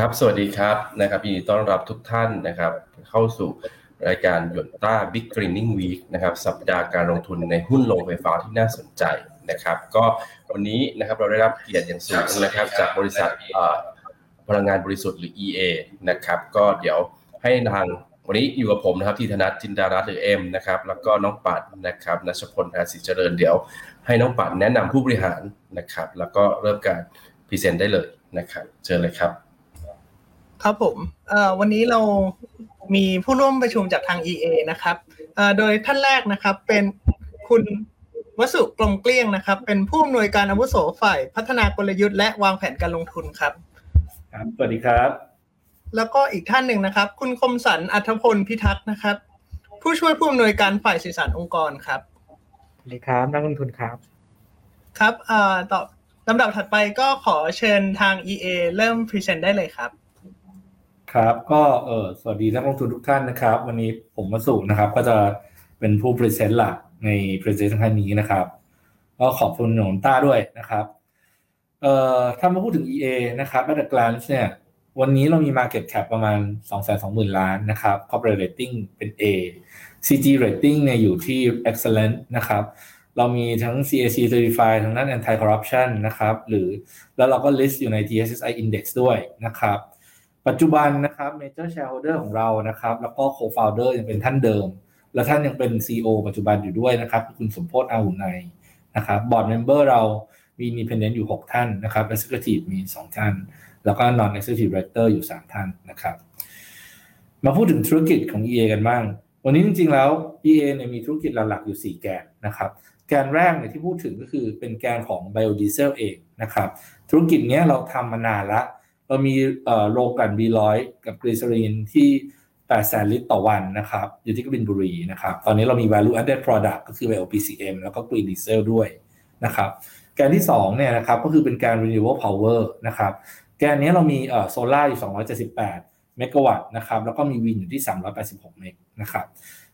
ครับ สวัสดีครับนะครับยินดีต้อนรับทุกท่านนะครับ เข้าสู่รายการหยนต้า Big Greening Week นะครับ สัปดาห์การลงทุนในหุ้นโรงไฟฟ้าที่น่าสนใจนะครับ ก็วันนี้นะครับเราได้รับเกียรติอย่างสูงนะครับ จากบริษัทพลังงานบริสุทธิ์หรือ EA นะครับ ก็เดี๋ยวให้ทางวันนี้อยู่กับผมนะครับทีธนัทจินดารัตหรือเอ็มนะครับแล้วก็น้องปัดนะครับนัชพลภาสิเจริญเดี๋ยว ให้น้องปัดแนะนำผู้บริหารนะครับ แล้วก็เริ่มการพรีเซนต์ได้เลยนะครับ เชิญเลยครับ ครับผมวันนี้เรามีผู้ร่วมประชุมจากทาง EA นะครับโดยท่านแรกนะครับเป็นคุณวสุกลมเกลี้ยงนะครับ เป็นผู้อำนวยการอาวุโสฝ่ายพัฒนากลยุทธ์และวางแผนการลงทุนครับ ครับสวัสดีครับ แล้วก็อีกท่านหนึ่งนะครับ คุณคมสันอัธพลพิทักษ์นะครับ ผู้ช่วยผู้อำนวยการฝ่ายสื่อสารองค์กรครับสวัสดีครับนักลงทุนครับ ครับต่อลำดับถัดไปก็ขอเชิญทาง EA เริ่ม present ได้เลยครับ ครับก็เออสวัสดีนักลงทุนทุกท่านนะครับ วันนี้ผมมาสู่นะครับ ก็จะเป็นผู้ present หลักใน present ครั้งนี้นะครับ ก็ขอบคุณหนนต้าด้วยนะครับเอ่อถ้ามาพูดถึง EA นะครับ at a glance เนี่ยวันนี้เรามี market cap ประมาณ 2 2 0 0 0 0 ล้านนะครับ corporate rating เป็น A CG rating เนี่ยอยู่ที่ excellent นะครับ เรามีทั้ง CAC certified ทางด้าน anti corruption นะครับ หรือแล้วเราก็ list อยู่ใน TSSI index ด้วยนะครับ ปัจจุบันนะครับ major shareholder ของเรานะครับ แล้วก็ co-founder ยังเป็นท่านเดิม และท่านยังเป็น CEO ปัจจุบันอยู่ด้วยนะครับคุณสมโพศอาหุนในนะครับ board member เรามี independent อยู่ 6 ท่านนะครับ executive มี 2 ท่าน แล้วก็ non executive director อยู่ 3 ท่านนะครับ มาพูดถึงธุรกิจของ EA กันบ้าง วันนี้จริงๆแล้ว EA เนี่ยมีธุรกิจหลักๆอยู่ 4 แกนนะครับ แกนแรกเนี่ยที่พูดถึงก็คือเป็นแกนของ biodiesel เองนะครับ ธุรกิจนี้เราทำมานานละ เรามีโรงกันบีร้อยกับกรีซอรีนที่8แสนลิตรต่อวันนะครับ อยู่ที่กบินบุรีนะครับ ตอนนี้เรามี value added product ก็คือ LPCM แล้วก็ green diesel ด้วยนะครับ แกนที่2เนี่ยนะครับก็คือเป็นการ renewable power นะครับ แกนนี้เรามีโซล่าอยู่ 278 เมกะวัตต์นะครับ แล้วก็มีวินอยู่ที่ 386 เมกนะครับ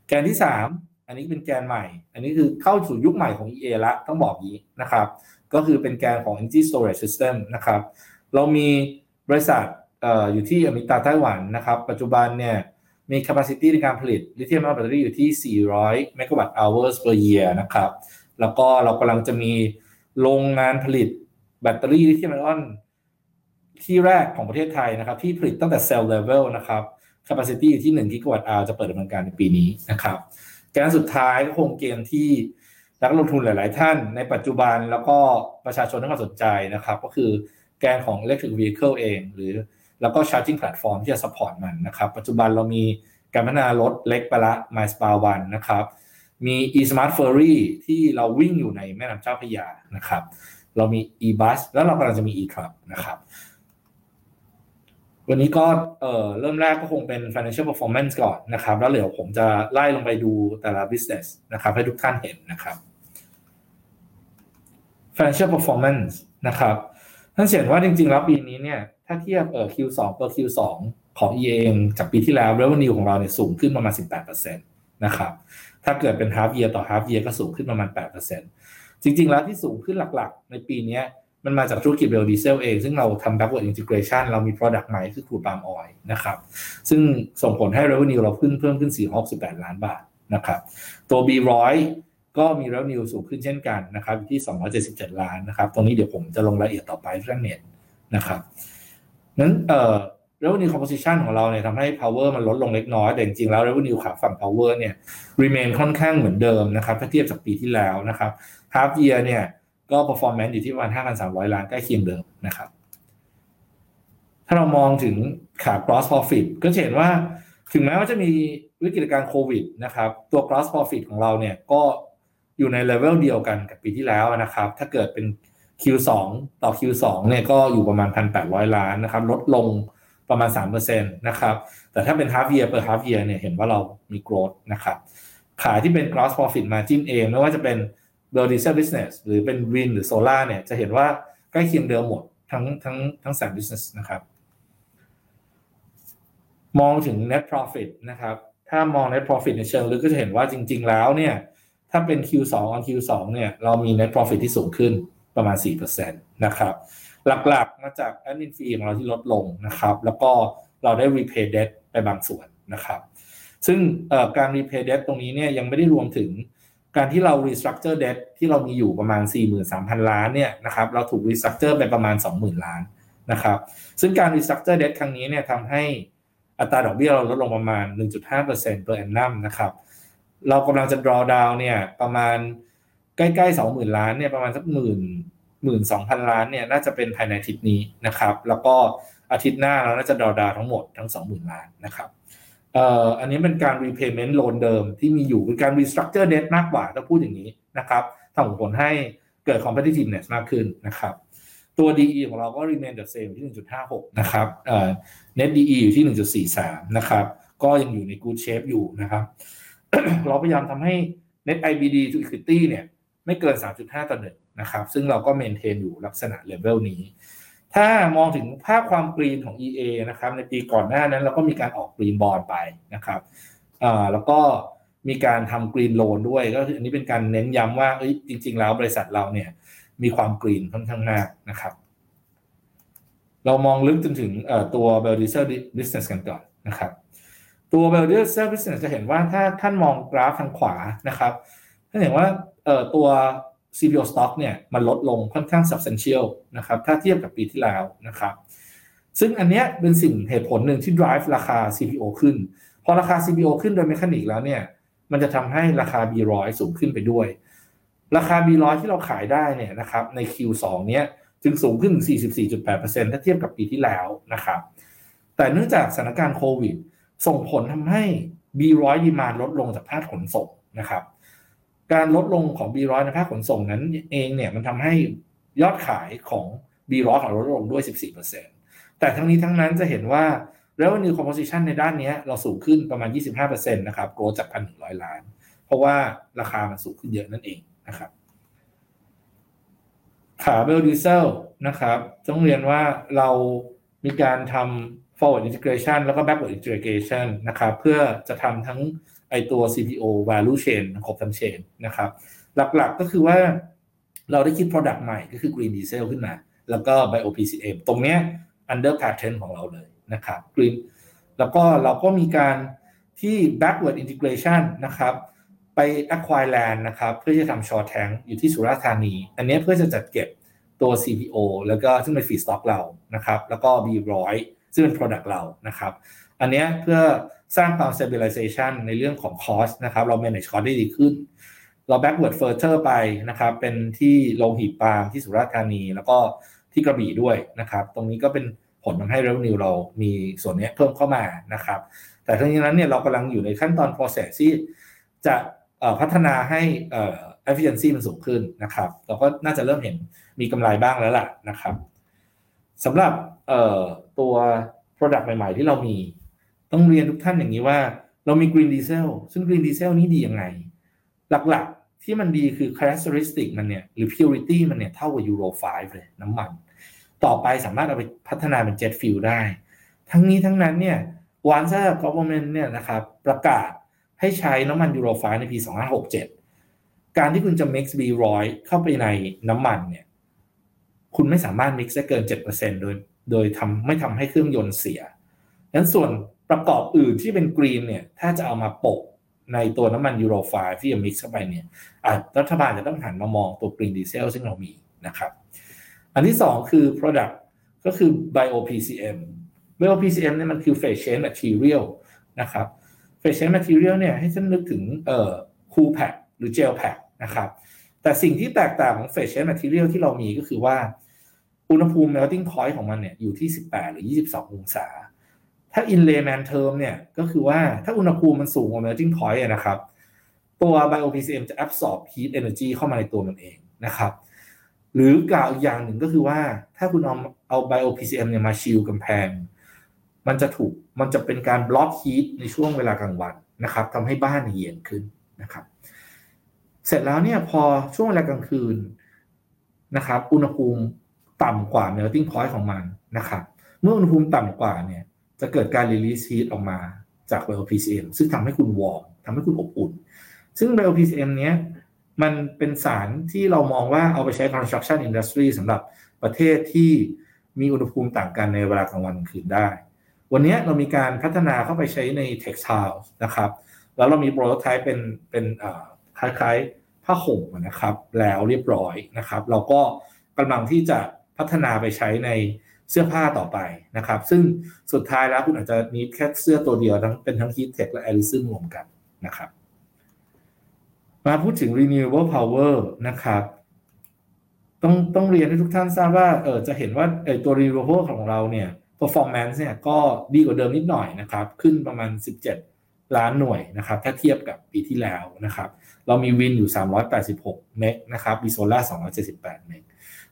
แกนที่ 3 อันนี้เป็นแกนใหม่ อันนี้คือเข้าสู่ยุคใหม่ของ EA ละต้องบอกนี้นะครับ ก็คือเป็นแกนของ energy storage system นะครับ เรามี บริษัทอยู่ที่อเมริกาไต้หวันนะครับ ปัจจุบันเนี่ยมี capacity ในการผลิตลิเธียมไออนแบตเตอรี่อยู่ที่ 400 megawatt hours per year นะครับ แล้วก็เรากำลังจะมีโรงงานผลิตแบตเตอรี่ลิเธียมไอออนที่แรกของประเทศไทยนะครับ ที่ผลิตตั้งแต่ cell level นะครับ capacity อยู่ที่1 gigawatt hour จะเปิดดำเนินการในปีนี้นะครับแกนสุดท้ายก็คงเป็นแกนที่นักลงทุนหลาย ๆ ท่านในปัจจุบันแล้วก็ประชาชนให้ความสนใจนะครับ ก็คือ แกนของ electric vehicle เอง หรือแล้วก็ charging platform ที่จะ support มันนะครับ ปัจจุบันเรามีการพัฒนารถเล็กไปละ m y s p a 1นะครับมี e-smart ferry ที่เราวิ่งอยู่ในแม่น้ำเจ้าพระยานะครับ เรามี e-bus แล้วเรากำลังจะมี e-truck นะครับ วันนี้ก็เอ่อเริ่มแรกก็คงเป็น financial performance ก่อนนะครับ แล้วเดี๋ยวผมจะไล่ลงไปดูแต่ละ business นะครับ ให้ทุกท่านเห็นนะครับ financial performance นะครับ ท่านเห็นว่าจริงๆ แล้วปีนี้เนี่ย ถ้าเทียบเอ่อ Q2 ตัว Q2 ของ EA เองจากปีที่แล้ว revenue ของเราเนี่ยสูงขึ้นประมาณ 18%นะครับ ถ้าเกิดเป็น half year ต่อ half year ก็สูงขึ้นประมาณ 8%จริงๆ แล้วที่สูงขึ้นหลักๆ ในปีนี้มันมาจากธุรกิจไบโอดีเซลเอง ซึ่งเราทำ backward integration เรามี product ใหม่คือ crude palm oil นะครับ ซึ่งส่งผลให้ revenue เราขึ้นเพิ่มขึ้น 468 ล้านบาทนะครับ ตัว B100 ก็มี revenue สูงขึ้นเช่นกันนะครับที่ 277 ล้านนะครับ ตรงนี้เดี๋ยวผมจะลงรายละเอียดต่อไปเรื่องเน็ตนะครับนั้นเอ่อ revenue composition ของเราเนี่ยทำให้ power มันลดลงเล็กน้อย แต่จริงๆแล้ว revenue ขาฝั่ง power เนี่ย remain ค่อนข้างเหมือนเดิมนะครับถ้าเทียบจากปีที่แล้วนะครับ half year เนี่ยก็ performance อยู่ที่ประมาณ 5,300 ล้านใกล้เคียงเดิมนะครับ ถ้าเรามองถึงขา gross profit ก็เห็นว่าถึงแม้ว่าจะมีวิกฤตการโควิดนะครับ ตัว gross profit ของเราเนี่ยก็ อยู่ในเลเวลเดียวกันกับปีที่แล้วนะครับ ถ้าเกิดเป็น Q2 ต่อ Q2 เนี่ยก็อยู่ประมาณ 1,800 ล้านนะครับ ลดลงประมาณ 3%นะครับ แต่ถ้าเป็น half year per half year เนี่ยเห็นว่าเรามี growth นะครับ ขายที่เป็น gross profit margin เองไม่ว่าจะเป็น b i o diesel business หรือเป็น wind หรือ solar เนี่ยจะเห็นว่าใกล้เคียงเดิมหมดทั้งทั้งทั้งสาม business นะครับ มองถึง net profit นะครับ ถ้ามอง net profit ในเชิงลึกก็จะเห็นว่าจริง ๆ แล้วเนี่ย ถ้าเป็น Q2 on Q2 เนี่ยเรามี net profit ที่สูงขึ้นประมาณ 4%นะครับหลักๆมาจากแอดมินฟีของเราที่ลดลงนะครับแล้วก็เราได้ repay debt ไปบางส่วนนะครับซึ่งการ repay debt ตรงนี้เนี่ยยังไม่ได้รวมถึงการที่เรา restructure debt ที่เรามีอยู่ประมาณ 43,000 ล้านเนี่ยนะครับเราถูก restructure ไปประมาณ 20,000 ล้านนะครับซึ่งการ restructure debt ครั้งนี้เนี่ยทำให้อัตราดอกเบี้ยเราลดลงประมาณ 1.5% per annum นะครับ เรากำลังจะ draw down เนี่ย ประมาณใกล้ๆ20,000ล้านเนี่ยประมาณสักหมื่นหมื่นสองพันล้านเนี่ยน่าจะเป็นภายในอาทิตย์นี้นะครับ แล้วก็อาทิตย์หน้าเราน่าจะดอดาทั้งหมดทั้ง20,000ล้านนะครับเอ่ออันนี้เป็นการ repayment loan เดิมที่มีอยู่เป็นการ restructure debt มากกว่าถ้าพูดอย่างนี้นะครับทำผลให้เกิด competitiveness มากขึ้นนะครับตัว DE ของเราก็ remain the same ที่ 1.56 นะครับเอ่อ net DE อยู่ที่ 1.43 นะครับ ก็ยังอยู่ใน good shape อยู่นะครับ เราพยายามทำให้ net IBD to equity เนี่ยไม่เกิน 3.5 ต่อหนึ่งนะครับ ซึ่งเราก็เมนเทนอยู่ลักษณะเลเวลนี้ ถ้ามองถึงภาพความกรีนของ EA นะครับ ในปีก่อนหน้านั้นเราก็มีการออกกรีนบอลไปนะครับแล้วก็มีการทำกรีนโลนด้วย ก็คืออันนี้เป็นการเน้นย้ำว่าจริง ๆ แล้วบริษัทเราเนี่ยมีความกรีนค่อนข้างมากนะครับ เรามองลึกจนถึงตัว b e l d i s e r business กันก่อนนะครับ ตัว b e l d i s e r business จะเห็นว่าถ้าท่านมองกราฟทางขวานะครับท่านเห็นว่าตัว CPO stock เนี่ยมันลดลงค่อนข้าง substantial นะครับถ้าเทียบกับปีที่แล้วนะครับซึ่งอันนี้เป็นสิ่งเหตุผลหนึ่งที่ drive ราคา CPO ขึ้น พอราคา CPO ขึ้นโดยเมคานิกแล้วเนี่ยมันจะทำให้ราคา B100 สูงขึ้นไปด้วย ราคา B100 ที่เราขายได้เนี่ยนะครับใน Q2 เนี้ยจึงสูงขึ้น 44.8%ถ้าเทียบกับปีที่แล้วนะครับแต่เนื่องจากสถานการณ์โควิด ส่งผลทำให้ B100 ดีมานลดลงจากภาคขนส่งนะครับ การลดลงของ B100 ในภาคขนส่งนั้นเองเนี่ยมันทำให้ยอดขายของ B100 ของลดลงด้วย 14%แต่ทั้งนี้ทั้งนั้นจะเห็นว่า revenue composition ในด้านนี้เราสูงขึ้นประมาณ 25%นะครับโกรจาก 1,100 ล้าน เพราะว่าราคามันสูงขึ้นเยอะนั่นเองนะครับ ขาเบลดีเซลนะครับ ต้องเรียนว่าเรามีการทำ forward integration แล้วก็ backward integration นะครับเพื่อจะทำทั้งไอตัว CPO value chain ครบทั้ง chain นะครับ หลักๆก็คือว่าเราได้คิด product ใหม่ก็คือ green diesel ขึ้นมา แล้วก็ bio PCM ตรงเนี้ย under patent ของเราเลยนะครับ green แล้วก็เราก็มีการที่ backward integration นะครับไป acquire land นะครับเพื่อจะทำ short tank อยู่ที่สุราษฎร์ธานี อันนี้เพื่อจะจัดเก็บตัว CPO แล้วก็ซึ่งเป็น feedstock เรานะครับ แล้วก็ B100 ซึ่งเป็น product เรานะครับ อันนี้เพื่อสร้างความ stabilization ในเรื่องของ cost นะครับ เรา manage cost ได้ดีขึ้น เรา backward further ไปนะครับ เป็นที่โรงหีบปาล์มที่สุราษฎร์ธานี แล้วก็ที่กระบี่ด้วยนะครับ ตรงนี้ก็เป็นผลทำให้ revenue เรามีส่วนนี้เพิ่มเข้ามานะครับ แต่ทั้งนี้นั้นเนี่ยเรากำลังอยู่ในขั้นตอน process ที่จะพัฒนาให้ efficiency มันสูงขึ้นนะครับ เราก็น่าจะเริ่มเห็นมีกำไรบ้างแล้วล่ะนะครับสำหรับ ตัว product ใหม่ ๆ ที่เรามี ต้องเรียนทุกท่านอย่างนี้ว่า เรามี Green Diesel ซึ่ง Green Diesel นี้ดียังไง หลักๆที่มันดีคือ characteristic มันเนี่ย หรือ purity มันเนี่ยเท่ากับ Euro 5เลยน้ำมัน ต่อไปสามารถเอาไปพัฒนาเป็น jet fuel ได้ ทั้งนี้ทั้งนั้นเนี่ยวันซ่า government เนี่ยนะครับประกาศให้ใช้น้ำมัน Euro 5ในปี 2567 การที่คุณจะ mix B100 เข้าไปในน้ำมันเนี่ยคุณไม่สามารถ mix ได้เกิน 7%โดย โดยทำไม่ทำให้เครื่องยนต์เสียนั้นส่วนประกอบอื่นที่เป็นกรีนเนี่ยถ้าจะเอามาปะในตัวน้ำมันยูโรไฟที่จะมิกซ์เข้าไปเนี่ยรัฐบาลจะต้องหันมามองตัวกรีนดีเซลซึ่งเรามีนะครับ อันที่สองคือ product ก็คือ bio PCM bio PCM เนี่ยมันคือ phase change material นะครับ phase change material เนี่ยให้ท่านนึกถึงเอ่อ cool pack หรือ gel pack นะครับ แต่สิ่งที่แตกต่างของ phase change material ที่เรามีก็คือว่า อุณหภูมิ melting point ของมันเนี่ยอยู่ที่ 18 หรือ 22 องศา ถ้า in layman term เนี่ยก็คือว่าถ้าอุณหภูมิมันสูงกว่า melting point นะครับ ตัว BioPCM จะ absorb heat energy เข้ามาในตัวมันเองนะครับ หรือกล่าวอีกอย่างหนึ่งก็คือว่าถ้าคุณเอาเอา BioPCM เนี่ยมาชิลกำแพง มันจะถูกมันจะเป็นการบล็อกฮีทในช่วงเวลากลางวันนะครับทำให้บ้านเย็นขึ้นนะครับเสร็จแล้วเนี่ยพอช่วงเวลากลางคืนนะครับ อุณหภูมิ ต่ำกว่า melting point ของมันนะครับเมื่ออุณหภูมิต่ำกว่าเนี่ยจะเกิดการ release heat ออกมาจาก BioPCM ซึ่งทำให้คุณวอร์มทำให้คุณอบอุ่น ซึ่ง BioPCM เนี้ยมันเป็นสารที่เรามองว่าเอาไปใช้ construction industry สำหรับประเทศที่มีอุณหภูมิต่างกันในเวลากลางวันกลางคืนได้ วันนี้เรามีการพัฒนาเข้าไปใช้ใน textile นะครับ แล้วเรามีโปรโตไทป์เป็นเป็นคล้ายๆผ้าห่มนะครับ แล้วเรียบร้อยนะครับ เราก็กำลังที่จะ พัฒนาไปใช้ในเสื้อผ้าต่อไปนะครับ ซึ่งสุดท้ายแล้วคุณอาจจะมีแค่เสื้อตัวเดียวทั้งเป็นทั้ง heat tech และ a อ i ิซึมรวมกันนะครับ มาพูดถึง renewable power นะครับต้องต้องเรียนให้ทุกท่านทราบว่าเออจะเห็นว่าเออตัว renewable ของเราเนี่ย performance เนี่ยก็ดีกว่าเดิมนิดหน่อยนะครับ ขึ้นประมาณ 17 ล้านหน่วยนะครับ ถ้าเทียบกับปีที่แล้วนะครับ เรามี wind อยู่ 386 เมกนะครับมีโซล่า278 เมก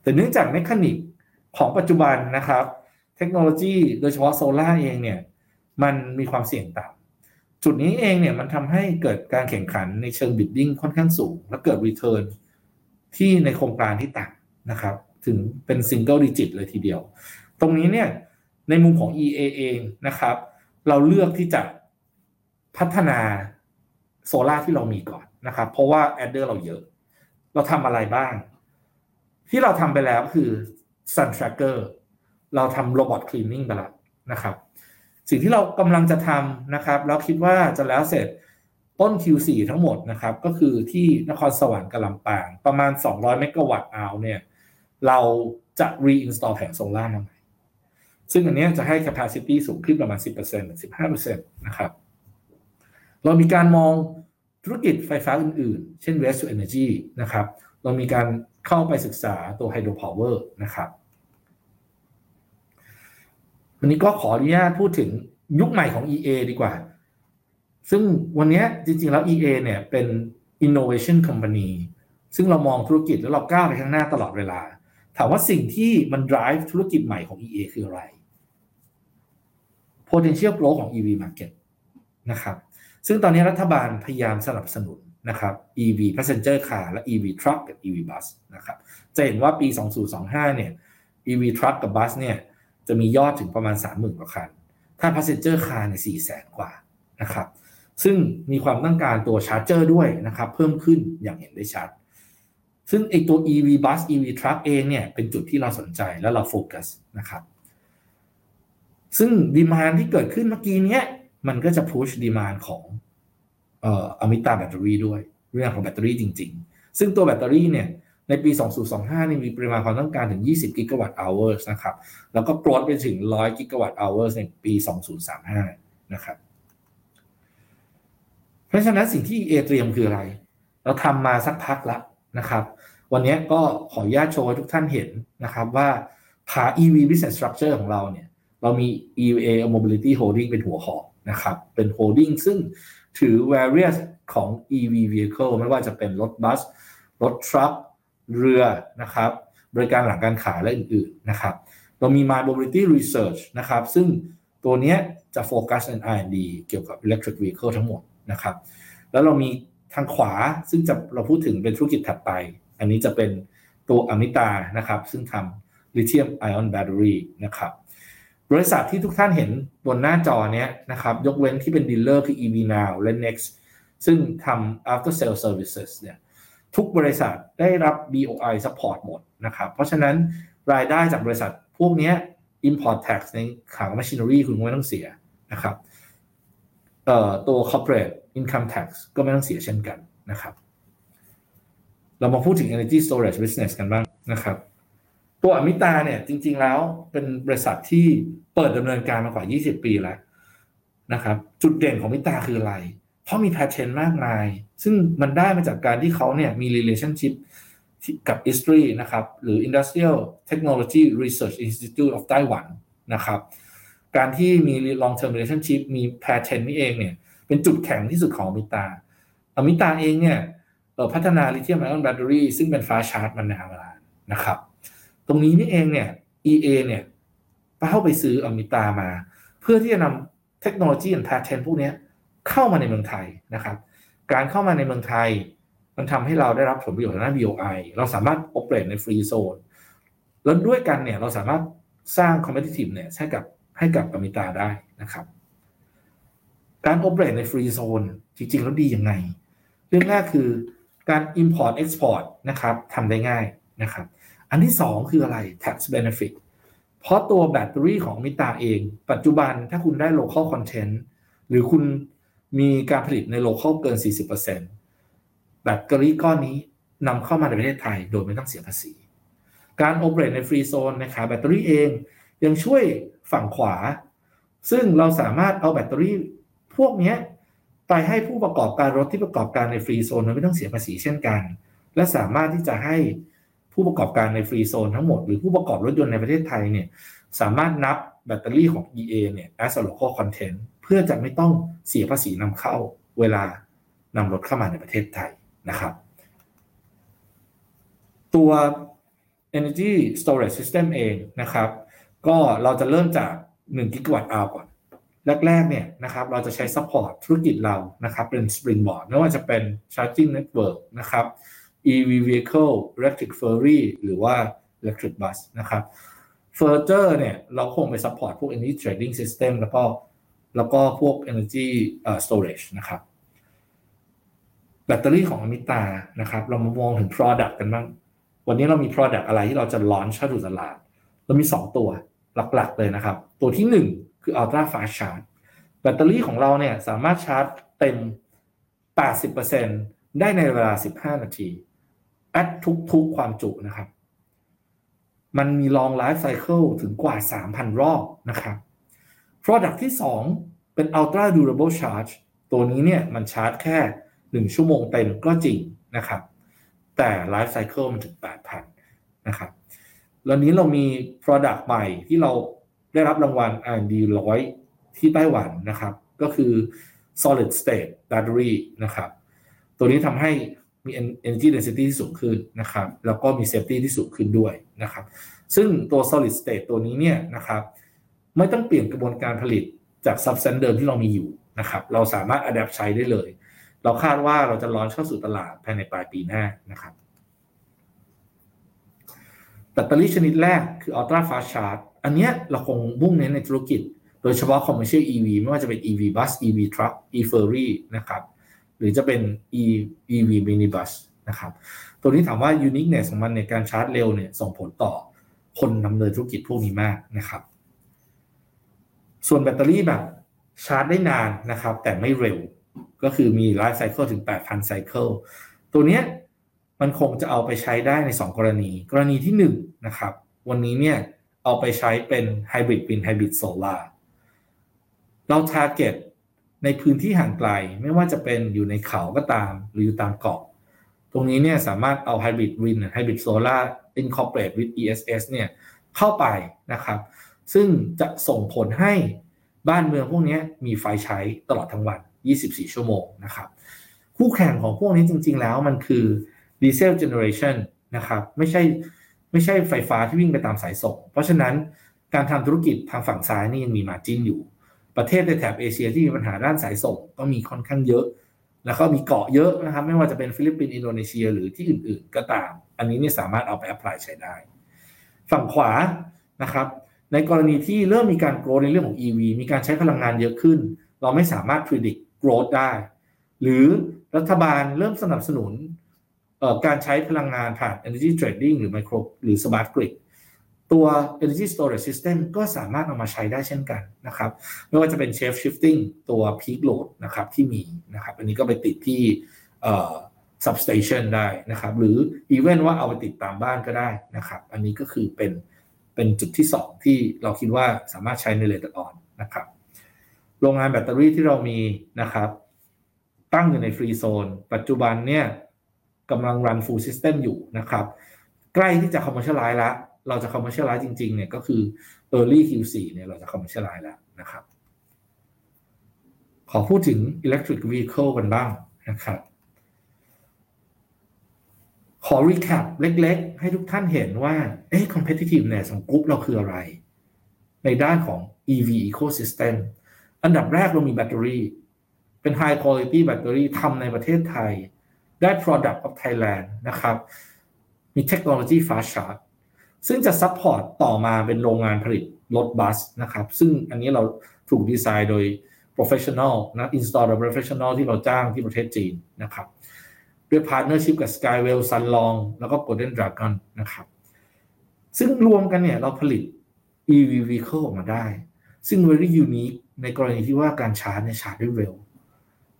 แต่เนื่องจาก mechanic ของปัจจุบันนะครับ เทคโนโลยีโดยเฉพาะโซล่าเองเนี่ยมันมีความเสี่ยงต่ำจุดนี้เองเนี่ยมันทำให้เกิดการแข่งขันในเชิง bidding ค่อนข้างสูง และเกิด return ที่ในโครงการที่ต่ำนะครับ ถึงเป็น single digit เลยทีเดียว ตรงนี้เนี่ยในมุมของ EA เองนะครับ เราเลือกที่จะพัฒนาโซล่าที่เรามีก่อนนะครับ เพราะว่า adder เราเยอะ เราทำอะไรบ้าง ที่เราทำไปแล้วคือ Sun Tracker เราทำ Robot Cleaning ไปแล้วนะครับ สิ่งที่เรากำลังจะทำนะครับแล้วคิดว่าจะแล้วเสร็จต้น Q4 ทั้งหมดนะครับ ก็คือที่นครสวรรค์กับลำปาง ประมาณ 200 megawatt hour เนี่ย เราจะ reinstall แผงโซล่ามาใหม่ซึ่งอันนี้จะให้ capacity สูงขึ้นประมาณ 10% 15%นะครับ เรามีการมองธุรกิจไฟฟ้าอื่นๆ เช่น waste to energy นะครับ เรามีการ เข้าไปศึกษาตัว hydropower นะครับวันนี้ก็ขออนุญาตพูดถึงยุคใหม่ของ EA ดีกว่า ซึ่งวันนี้จริงๆแล้ว EA เนี่ยเป็น innovation company ซึ่งเรามองธุรกิจแล้วเราก้าวไปข้างหน้าตลอดเวลา ถามว่าสิ่งที่มัน drive ธุรกิจใหม่ของ EA คืออะไร potential growth ของ EV market นะครับ ซึ่งตอนนี้รัฐบาลพยายามสนับสนุน นะครับ EV passenger car และ EV truck กับ EV bus นะครับ จะเห็นว่าปี 2025 เนี่ย EV truck กับ bus เนี่ย จะมียอดถึงประมาณ 30,000 กว่าคัน ถ้า passenger car เนี่ย400,000 กว่านะครับ ซึ่งมีความต้องการตัว charger ด้วยนะครับ เพิ่มขึ้นอย่างเห็นได้ชัด ซึ่งไอตัว EV bus EV truck เองเนี่ย เป็นจุดที่เราสนใจและเราโฟกัสนะครับซึ่ง demand ที่เกิดขึ้นเมื่อกี้เนี้ยมันก็จะ push demand ของ เอ่อ Amita แบตเตอรี่ด้วยเรื่องของแบตเตอรี่จริง ๆ ซึ่งตัวแบตเตอรี่เนี่ยในปี 2025นี่มีปริมาณความต้องการถึง 20 gigawatt hour นะครับ แล้วก็โกรธไปถึง 100 กิกะวัตต์อเวอร์ในปี 2035 นะครับ เพราะฉะนั้นสิ่งที่เอเตรียมคืออะไร เราทำมาสักพักละนะครับ วันนี้ก็ขออนุญาตโชว์ให้ทุกท่านเห็นนะครับว่าขา EV business structure ของเราเนี่ย เรามี EVA Mobility Holding เป็นหัวหอกนะครับ เป็น holding ซึ่ง ถือ various ของ EV vehicle ไม่ว่าจะเป็นรถบัส รถทรัคเรือนะครับบริการหลังการขายและอื่นๆนะครับเรามี My Mobility Research นะครับซึ่งตัวนี้จะโฟกัสใน R&D เกี่ยวกับ Electric Vehicle ทั้งหมดนะครับแล้วเรามีทางขวาซึ่งจะเราพูดถึงเป็นธุรกิจถัดไป อันนี้จะเป็นตัวอมิตานะครับซึ่งทำ Lithium Ion Battery นะครับ บริษัทที่ทุกท่านเห็นบนหน้าจอเนี้ยนะครับ ยกเว้นที่เป็นดีลเลอร์คือ EV Now และ Next ซึ่งทำ after sale services เนี่ยทุกบริษัทได้รับ BOI support หมดนะครับ เพราะฉะนั้นรายได้จากบริษัทพวกนี้ import tax ในขาง machinery คุณไม่ต้องเสียนะครับตัว corporate income tax ก็ไม่ต้องเสียเช่นกันนะครับ เรามาพูดถึง energy storage business กันบ้างนะครับ ตัวอมิตาเนี่ยจริง ๆแล้วเป็นบริษัทที่เปิดดำเนินการมากว่า 20 ปีแล้วนะครับ จุดเด่นของมิตาคืออะไร เพราะมีแพทเทนมากมาย ซึ่งมันได้มาจากการที่เขาเนี่ยมี relationship กับ ISTRI นะครับ หรือ Industrial Technology Research Institute of Taiwan นะครับ การที่มี long term relationship มี patent นี่เองเนี่ย เป็นจุดแข็งที่สุดของอมิตาอมิตาเองเนี่ยพัฒนาลิเธียมไอออนแบตเตอรี่ซึ่งเป็นฟ้าชาร์จมันนานนะครับ ตรงนี้นี่เองเนี่ย EA เนี่ยเข้าไปซื้ออมิตามา เพื่อที่จะนำเทคโนโลยีและ patent พวกนี้เข้ามาในเมืองไทยนะครับ การเข้ามาในเมืองไทย มันทำให้เราได้รับผลประโยชน์ทางด้าน BOI เราสามารถโอเปรตในฟรีโซนแล้วด้วยกันเนี่ยเราสามารถสร้าง competitive เนี่ยให้กับให้กับอมิตาได้นะครับ การโอเปรตในฟรีโซนจริง ๆ แล้วดียังไง เรื่องแรกคือการ import export นะครับทำได้ง่ายนะครับ อันที่สองคืออะไร tax benefit เพราะตัวแบตเตอรี่ของมิตาเอง ปัจจุบันถ้าคุณได้ local content หรือคุณมีการผลิตใน local เกิน 40%แบตเตอรี่ก้อนนี้นำเข้ามาในประเทศไทยโดยไม่ต้องเสียภาษี การโอเปเรตในฟรีโซนนะครับแบตเตอรี่เองยังช่วยฝั่งขวา ซึ่งเราสามารถเอาแบตเตอรี่พวกนี้ไปให้ผู้ประกอบการรถที่ประกอบการในฟรีโซนไม่ต้องเสียภาษีเช่นกัน และสามารถที่จะให้ ผู้ประกอบการในฟรีโซนทั้งหมด หรือผู้ประกอบรถยนต์ในประเทศไทยเนี่ยสามารถนับแบตเตอรี่ของ EA เนี่ย as a local content เพื่อจะไม่ต้องเสียภาษีนำเข้าเวลานำรถเข้ามาในประเทศไทยนะครับ ตัว energy storage system เองนะครับ ก็เราจะเริ่มจาก1 gigawatt hour ก่อน แรกๆเนี่ยนะครับเราจะใช้ support ธุรกิจเรานะครับเป็น springboard ไม่ว่าจะเป็น charging network นะครับ EV vehicle electric ferry หรือว่า electric bus นะครับ further เนี่ยเราคงไป support พวก energy trading system แล้วก็แล้วก็พวก energy storage นะครับแบตเตอรี่ของอมิตานะครับเรามามองถึง product กันบ้าง วันนี้เรามี product อะไรที่เราจะ launch เข้าสู่ตลาด เรามี 2 ตัวหลักๆเลยนะครับ ตัวที่ 1 คือ ultra fast charge แบตเตอรี่ของเราเนี่ยสามารถชาร์จเต็ม 80%ได้ในเวลา 15 นาที at ทุกๆความจุนะครับ มันมี long life cycle ถึงกว่า 3,000 รอบนะครับ product ที่ 2 เป็น ultra durable charge ตัวนี้เนี่ยมันชาร์จแค่ 1 ชั่วโมงเต็มก็จริงนะครับ แต่ life cycle มันถึง 8,000 นะครับแล้วนี้เรามี product ใหม่ที่เราได้รับรางวัล R&D ร้อยที่ไต้หวันนะครับ ก็คือ solid state battery นะครับ ตัวนี้ทำให้ มี energy density ที่สูงขึ้นนะครับ แล้วก็มี safety ที่สูงขึ้นด้วยนะครับ ซึ่งตัว solid state ตัวนี้เนี่ยนะครับไม่ต้องเปลี่ยนกระบวนการผลิตจาก substance เดิมที่เรามีอยู่นะครับ เราสามารถ adapt ใช้ได้เลย เราคาดว่าเราจะร้อนเข้าสู่ตลาดภายในปลายปีหน้านะครับแบตเตอรี่ชนิดแรกคือ ultra fast charge อันเนี้ยเราคงมุ่งเน้นในธุรกิจ โดยเฉพาะ commercial EV ไม่ว่าจะเป็น EV bus EV truck e ferry นะครับ หรือจะเป็น e EV minibus นะครับตัวนี้ถามว่า uniqueness ของมันในการชาร์จเร็วเนี่ยส่งผลต่อคนดำเนินธุรกิจพวกนี้มากนะครับ ส่วนแบตเตอรี่แบบชาร์จได้นานนะครับ แต่ไม่เร็วก็คือมี life cycle ถึง 8,000 cycle ตัวเนี้ยมันคงจะเอาไปใช้ได้ใน 2 กรณี กรณีที่1นนะครับ วันนี้เนี่ยเอาไปใช้เป็น hybrid wind hybrid solar เรา target ในพื้นที่ห่างไกล ไม่ว่าจะเป็นอยู่ในเขาก็ตาม หรืออยู่ตามเกาะ ตรงนี้เนี่ยสามารถเอา hybrid wind hybrid solar incorporate with ESS เนี่ยเข้าไปนะครับ ซึ่งจะส่งผลให้บ้านเมืองพวกนี้มีไฟใช้ตลอดทั้งวัน 24 ชั่วโมงนะครับ คู่แข่งของพวกนี้จริง ๆ แล้วมันคือ diesel generation นะครับไม่ใช่ไม่ใช่ไฟฟ้าที่วิ่งไปตามสายส่ง เพราะฉะนั้นการทำธุรกิจทางฝั่งซ้ายนี่ยังมี margin อยู่ ประเทศในแถบเอเชียที่มีปัญหาด้านสายส่งก็มีค่อนข้างเยอะ แล้วก็มีเกาะเยอะนะครับ ไม่ว่าจะเป็นฟิลิปปินส์อินโดนีเซียหรือที่อื่น ๆ ก็ตาม อันนี้นี่สามารถเอาไป apply ใช้ได้ ฝั่งขวานะครับ ในกรณีที่เริ่มมีการโกรธในเรื่องของ EV มีการใช้พลังงานเยอะขึ้น เราไม่สามารถ predict g r o w t ได้ หรือรัฐบาลเริ่มสนับสนุนการใช้พลังงานผ่าน energy trading หรือ micro หรือ smart grid ตัว energy storage system ก็สามารถเอามาใช้ได้เช่นกันนะครับ ไม่ว่าจะเป็น shape shifting ตัว peak load นะครับที่มีนะครับ อันนี้ก็ไปติดที่ substation ได้นะครับ หรือ even ว่าเอาไปติดตามบ้านก็ได้นะครับ อันนี้ก็คือเป็นเป็นจุดที่ 2 ที่เราคิดว่าสามารถใช้ในเลเ e อร์ออนนะครับ โรงงานแบตเตอรี่ที่เรามีนะครับ ตั้งอยู่ใน free zone ปัจจุบันเนี่ยกำลัง run full system อยู่นะครับ ใกล้ที่จะ commercialize แล้ว เราจะ commercialize จริงๆเนี่ยก็คือ early Q4 เนี่ยเราจะ commercialize แล้วนะครับ ขอพูดถึง electric vehicle กันบ้างนะครับ ขอ recap เล็กๆ ให้ทุกท่านเห็นว่าเอ๊ะ competitiveness ของกรุ๊ปเราคืออะไร ในด้านของ EV ecosystem อันดับแรกเรามีแบตเตอรี่ เป็น high quality แบตเตอรี่ทำในประเทศไทย ได้ product of Thailand นะครับ มีเทคโนโลยี fast charge ซึ่งจะ support ต่อมาเป็นโรงงานผลิตรถบัสนะครับ ซึ่งอันนี้เราถูกดีไซน์โดย professional นะ install โดย professional ที่เราจ้างที่ประเทศจีนนะครับ ด้วย partnership กับ Skywell Sunlong แล้วก็ Golden Dragon นะครับ ซึ่งรวมกันเนี่ยเราผลิต EV vehicle ออกมาได้ ซึ่ง very unique ในกรณีที่ว่าการชาร์จเนี่ยชาร์จได้เร็ว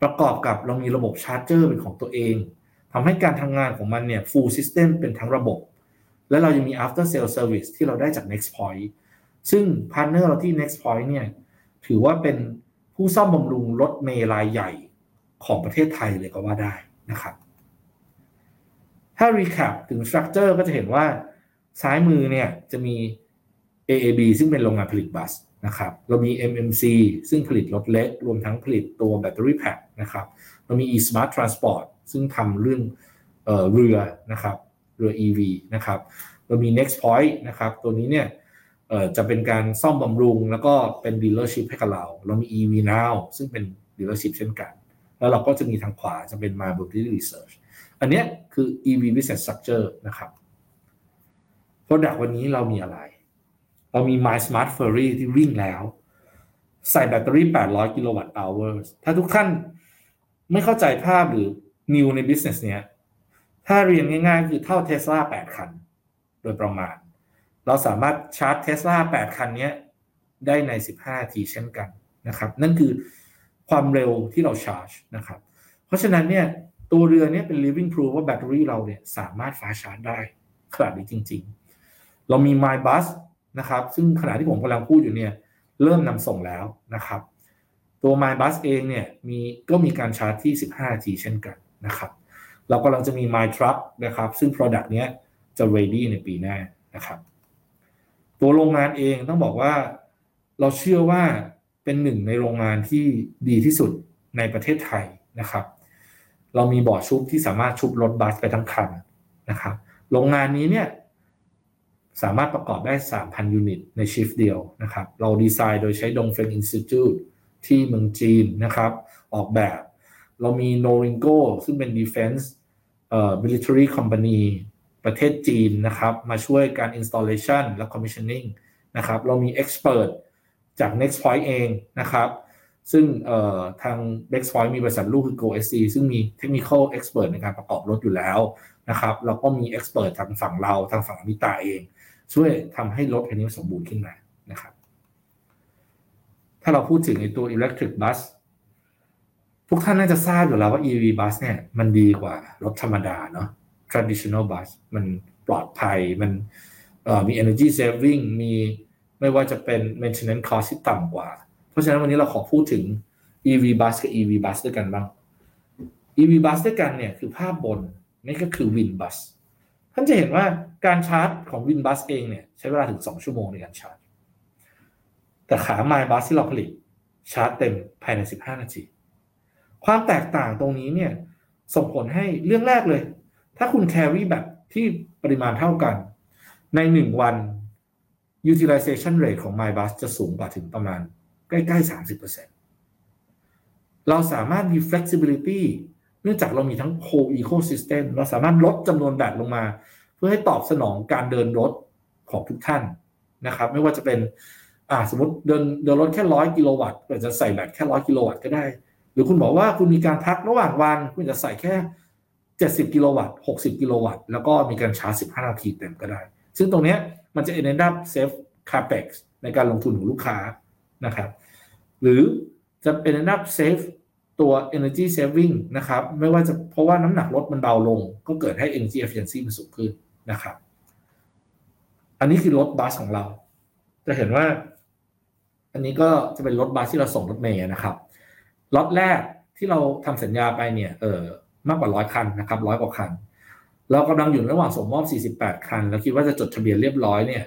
ประกอบกับเรามีระบบ charger เป็นของตัวเองทำให้การทำงานของมันเนี่ย full system เป็นทั้งระบบ และเรายังมี after sale service ที่เราได้จาก NEX Point ซึ่ง partner เราที่ NEX Point เนี่ยถือว่าเป็นผู้ซ่อมบำรุงรถเมล์รายใหญ่ของประเทศไทยเลยก็ว่าได้นะครับ ถ้า recap ถึง structure ก็จะเห็นว่าซ้ายมือเนี่ยจะมี AAB ซึ่งเป็นโรงงานผลิต bus นะครับเรามี MMC ซึ่งผลิตรถเล็ก รวมทั้งผลิตตัวแบตเตอรี่แพ็คนะครับ เรามี eSmart Transport ซึ่งทำเรื่องเออเรือนะครับ เรือ EV นะครับเรามี Next Point นะครับตัวนี้เนี่ยจะเป็นการซ่อมบำรุง แล้วก็เป็น dealership ให้กับเรา เรามี EV Now ซึ่งเป็น dealership เช่นกัน แล้วเราก็จะมีทางขวาจะเป็น My Mobility Research อันนี้คือ EV Business Structure นะครับ Product วันนี้เรามีอะไร เรามี My Smart Ferry ที่วิ่งแล้ว ใส่แบตเตอรี่ 800 กิโลวัตต์ hours ถ้าทุกท่านไม่เข้าใจภาพหรือ new ใน business เนี้ย ถ้าเรียนง่ายๆ คือเท่าเทสลา8คัน โดยประมาณ เราสามารถชาร์จเทสลา8คันนี้ได้ใน 15นาทีเช่นกันนะครับ นั่นคือความเร็วที่เราชาร์จนะครับ เพราะฉะนั้นเนี่ยตัวเรือเนี่ยเป็น living proof ว่าแบตเตอรี่เราเนี่ยสามารถฟ้าชาร์จได้ขนาดนี้จริง ๆ เรามี My Bus นะครับซึ่งขณะที่ผมกำลังพูดอยู่เนี่ยเริ่มนำส่งแล้วนะครับ ตัว My Bus เองเนี่ยมีก็มีการชาร์จที่ 15 นาทีเช่นกันนะครับ เรากำลังจะมี My Truck นะครับ ซึ่ง Product เนี้ยจะ ready ในปีหน้านะครับ ตัวโรงงานเองต้องบอกว่าเราเชื่อว่าเป็นหนึ่งในโรงงานที่ดีที่สุดในประเทศไทยนะครับ เรามีบ่อชุบที่สามารถชุบรถบัสไปทั้งคันนะครับ โรงงานนี้เนี่ยสามารถประกอบได้ 3,000 unit ใน shift เดียวนะครับ เราดีไซน์โดยใช้ Dongfeng Institute ที่เมืองจีนนะครับ ออกแบบ เรามี n o r i n g o ซึ่งเป็น defense เอ่อ military company ประเทศจีนนะครับ มาช่วยการ installation และ commissioning นะครับ เรามี expert จาก NEX Point เองนะครับ ซึ่งทาง NEX Point มีบริษัทลูกคือ Go SC ซึ่งมี technical expert ในการประกอบรถอยู่แล้วนะครับ เราก็มี expert ทางฝั่งเราทางฝั่งมิตาเอง ช่วยทำให้รถคันนี้สมบูรณ์ขึ้นมานะครับ ถ้าเราพูดถึงในตัว electric bus ทุกท่านน่าจะทราบอยู่แล้วว่า EV bus เนี่ยมันดีกว่ารถธรรมดาเนาะ traditional bus มันปลอดภัยมันมี energy saving มีไม่ว่าจะเป็น maintenance cost ที่ต่ำกว่า เพราะฉะนั้นวันนี้เราขอพูดถึง EV bus กับ EV bus ด้วยกันบ้าง EV bus ด้วยกันเนี่ยคือภาพบนนี่ก็คือ Win bus ท่านจะเห็นว่าการชาร์จของ Win bus เองเนี่ยใช้เวลาถึง 2 ชั่วโมงในการชาร์จ แต่ขา My bus ที่เราผลิตชาร์จเต็มภายใน 15 นาที ความแตกต่างตรงนี้เนี่ยส่งผลให้เรื่องแรกเลย ถ้าคุณ carry แบบที่ปริมาณเท่ากัน ใน 1 วัน utilization rate ของ MyBus จะสูงกว่าถึงประมาณ ใกล้ๆ 30%เราสามารถมี flexibility เนื่องจากเรามีทั้ง whole ecosystem เราสามารถลดจำนวนแบตลงมา เพื่อให้ตอบสนองการเดินรถของทุกท่านนะครับ ไม่ว่าจะเป็น อ่าสมมติเดินเดินรถแค่ร้อยกิโลวัตต์ก็จะใส่แบตแค่ร้อยกิโลวัตต์ก็ได้ หรือคุณบอกว่าคุณมีการพักระหว่างวัน คุณจะใส่แค่ 70 กิโลวัตต์ 60 กิโลวัตต์ แล้วก็มีการชาร์จ 15 นาทีเต็มก็ได้ ซึ่งตรงนี้มันจะ enable save capex ในการลงทุนของลูกค้านะครับ หรือจะ enable save ตัว energy saving นะครับ ไม่ว่าจะเพราะว่าน้ำหนักรถมันเบาลง ก็เกิดให้ energy efficiency มันสูงขึ้นนะครับ อันนี้คือรถบัสของเรา จะเห็นว่า อันนี้ก็จะเป็นรถบัสที่เราส่งรถเมย์นะครับ ล็อตแรกที่เราทำสัญญาไปเนี่ยเออมากกว่าร้อยคันนะครับร้อยกว่าคัน เรากำลังอยู่ระหว่างส่งมอบ 48 คัน แล้วคิดว่าจะจดทะเบียนเรียบร้อยเนี่ย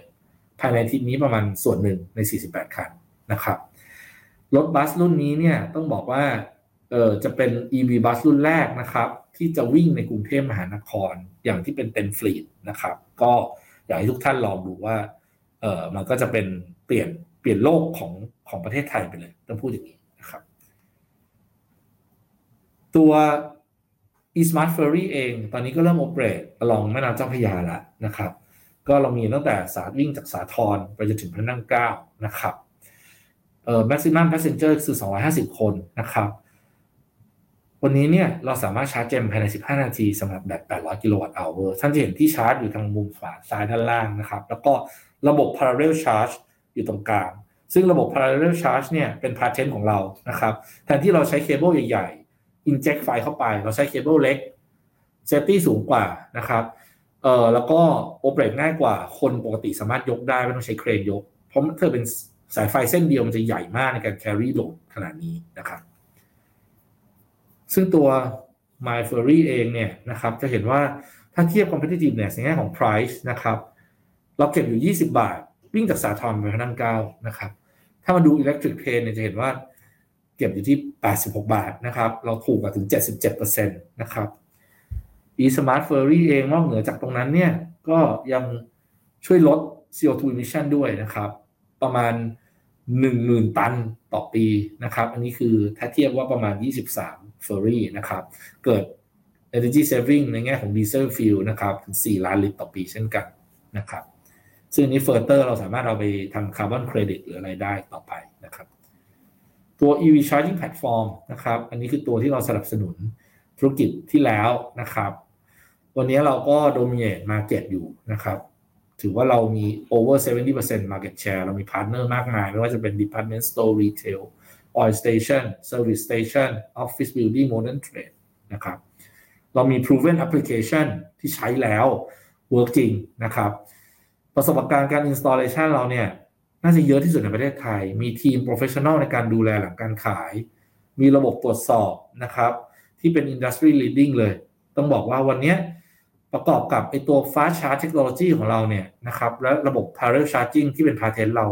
ภายในอาทิตย์นี้ประมาณส่วนหนึ่งใน 48 คันนะครับรถบัสรุ่นนี้เนี่ยต้องบอกว่าเออจะเป็น EV บัสรุ่นแรกนะครับ ที่จะวิ่งในกรุงเทพมหานครอย่างที่เป็นเต็มฟลีดนะครับ ก็อยากให้ทุกท่านลองดูว่าเออมันก็จะเป็นเปลี่ยนเปลี่ยนโลกของของประเทศไทยไปเลยต้องพูดอย่างนี้ ตัว eSmart Ferry เอง ตอนนี้ก็เริ่ม operate ล่องแม่น้ำเจ้าพระยาแล้วนะครับ ก็เรามีตั้งแต่สาวิ่งจากสาทรไปจนถึงพระนั่งเกล้านะครับเอ่อ maximum passenger คือ 250 คนนะครับ วันนี้เนี่ยเราสามารถชาร์จเต็มภายใน 15 นาทีสำหรับแบต 800 kilowatt hour ท่านจะเห็นที่ชาร์จอยู่ทางมุมขวาซ้ายด้านล่างนะครับ แล้วก็ระบบ parallel charge อยู่ตรงกลาง ซึ่งระบบ parallel charge เนี่ยเป็น patent ของเรานะครับ แทนที่เราใช้เคเบิลใหญ่ๆ inject ไฟเข้าไป เราใช้เคเบิลเล็ก safety สูงกว่านะครับเอ่อแล้วก็ operate ง่ายกว่าคนปกติสามารถยกได้ไม่ต้องใช้เครนยก เพราะถ้าเป็นสายไฟเส้นเดียวมันจะใหญ่มากในการ carry load ขนาดนี้นะครับ ซึ่งตัว My f u r r y เองเนี่ยนะครับจะเห็นว่าถ้าเทียบ competitiveness ในแง่ของ price นะครับ เราเก็บอยู่ 20 บาท วิ่งจากสาทรไปพระนั่งเก้านะครับ ถ้ามาดู electric train เนี่ยจะเห็นว่า ก็บอยู่ที่ 86 บาทนะครับ เราถูกกว่าถึง 77%นะครับ e smart ferry เองนอกเหนือจากตรงนั้นเนี่ย ก็ยังช่วยลด CO2 emission ด้วยนะครับ ประมาณ 10,000 ตันต่อปีนะครับ อันนี้คือถ้าเทียบว่าประมาณ 23 ferry นะครับ เกิด energy saving ในแง่ของ diesel fuel นะครับถึง 4 ล้านลิตรต่อปีเช่นกันนะครับ ซึ่งนี้ further เราสามารถเอาไปทำคาร์บอนเครดิตหรืออะไรได้ต่อไปนะครับ ตัว EV Charging Platform นะครับ อันนี้คือตัวที่เราสนับสนุนธุรกิจที่แล้วนะครับ วันนี้เราก็ dominate market อยู่นะครับ ถือว่าเรามี over 70% market share เรามี partner มากมาย ไม่ว่าจะเป็น department store retail oil station service station office building modern trade นะครับ เรามี proven application ที่ใช้แล้ว work จริงนะครับ ประสบการณ์การ installation เราเนี่ย น่าจะเยอะที่สุดในประเทศไทย มีทีม professional ในการดูแลหลังการขาย มีระบบตรวจสอบนะครับ ที่เป็น industry leading เลย ต้องบอกว่าวันนี้ประกอบกับไอตัว fast charge technology ของเราเนี่ยนะครับ และระบบ parallel charging ที่เป็น patent เรา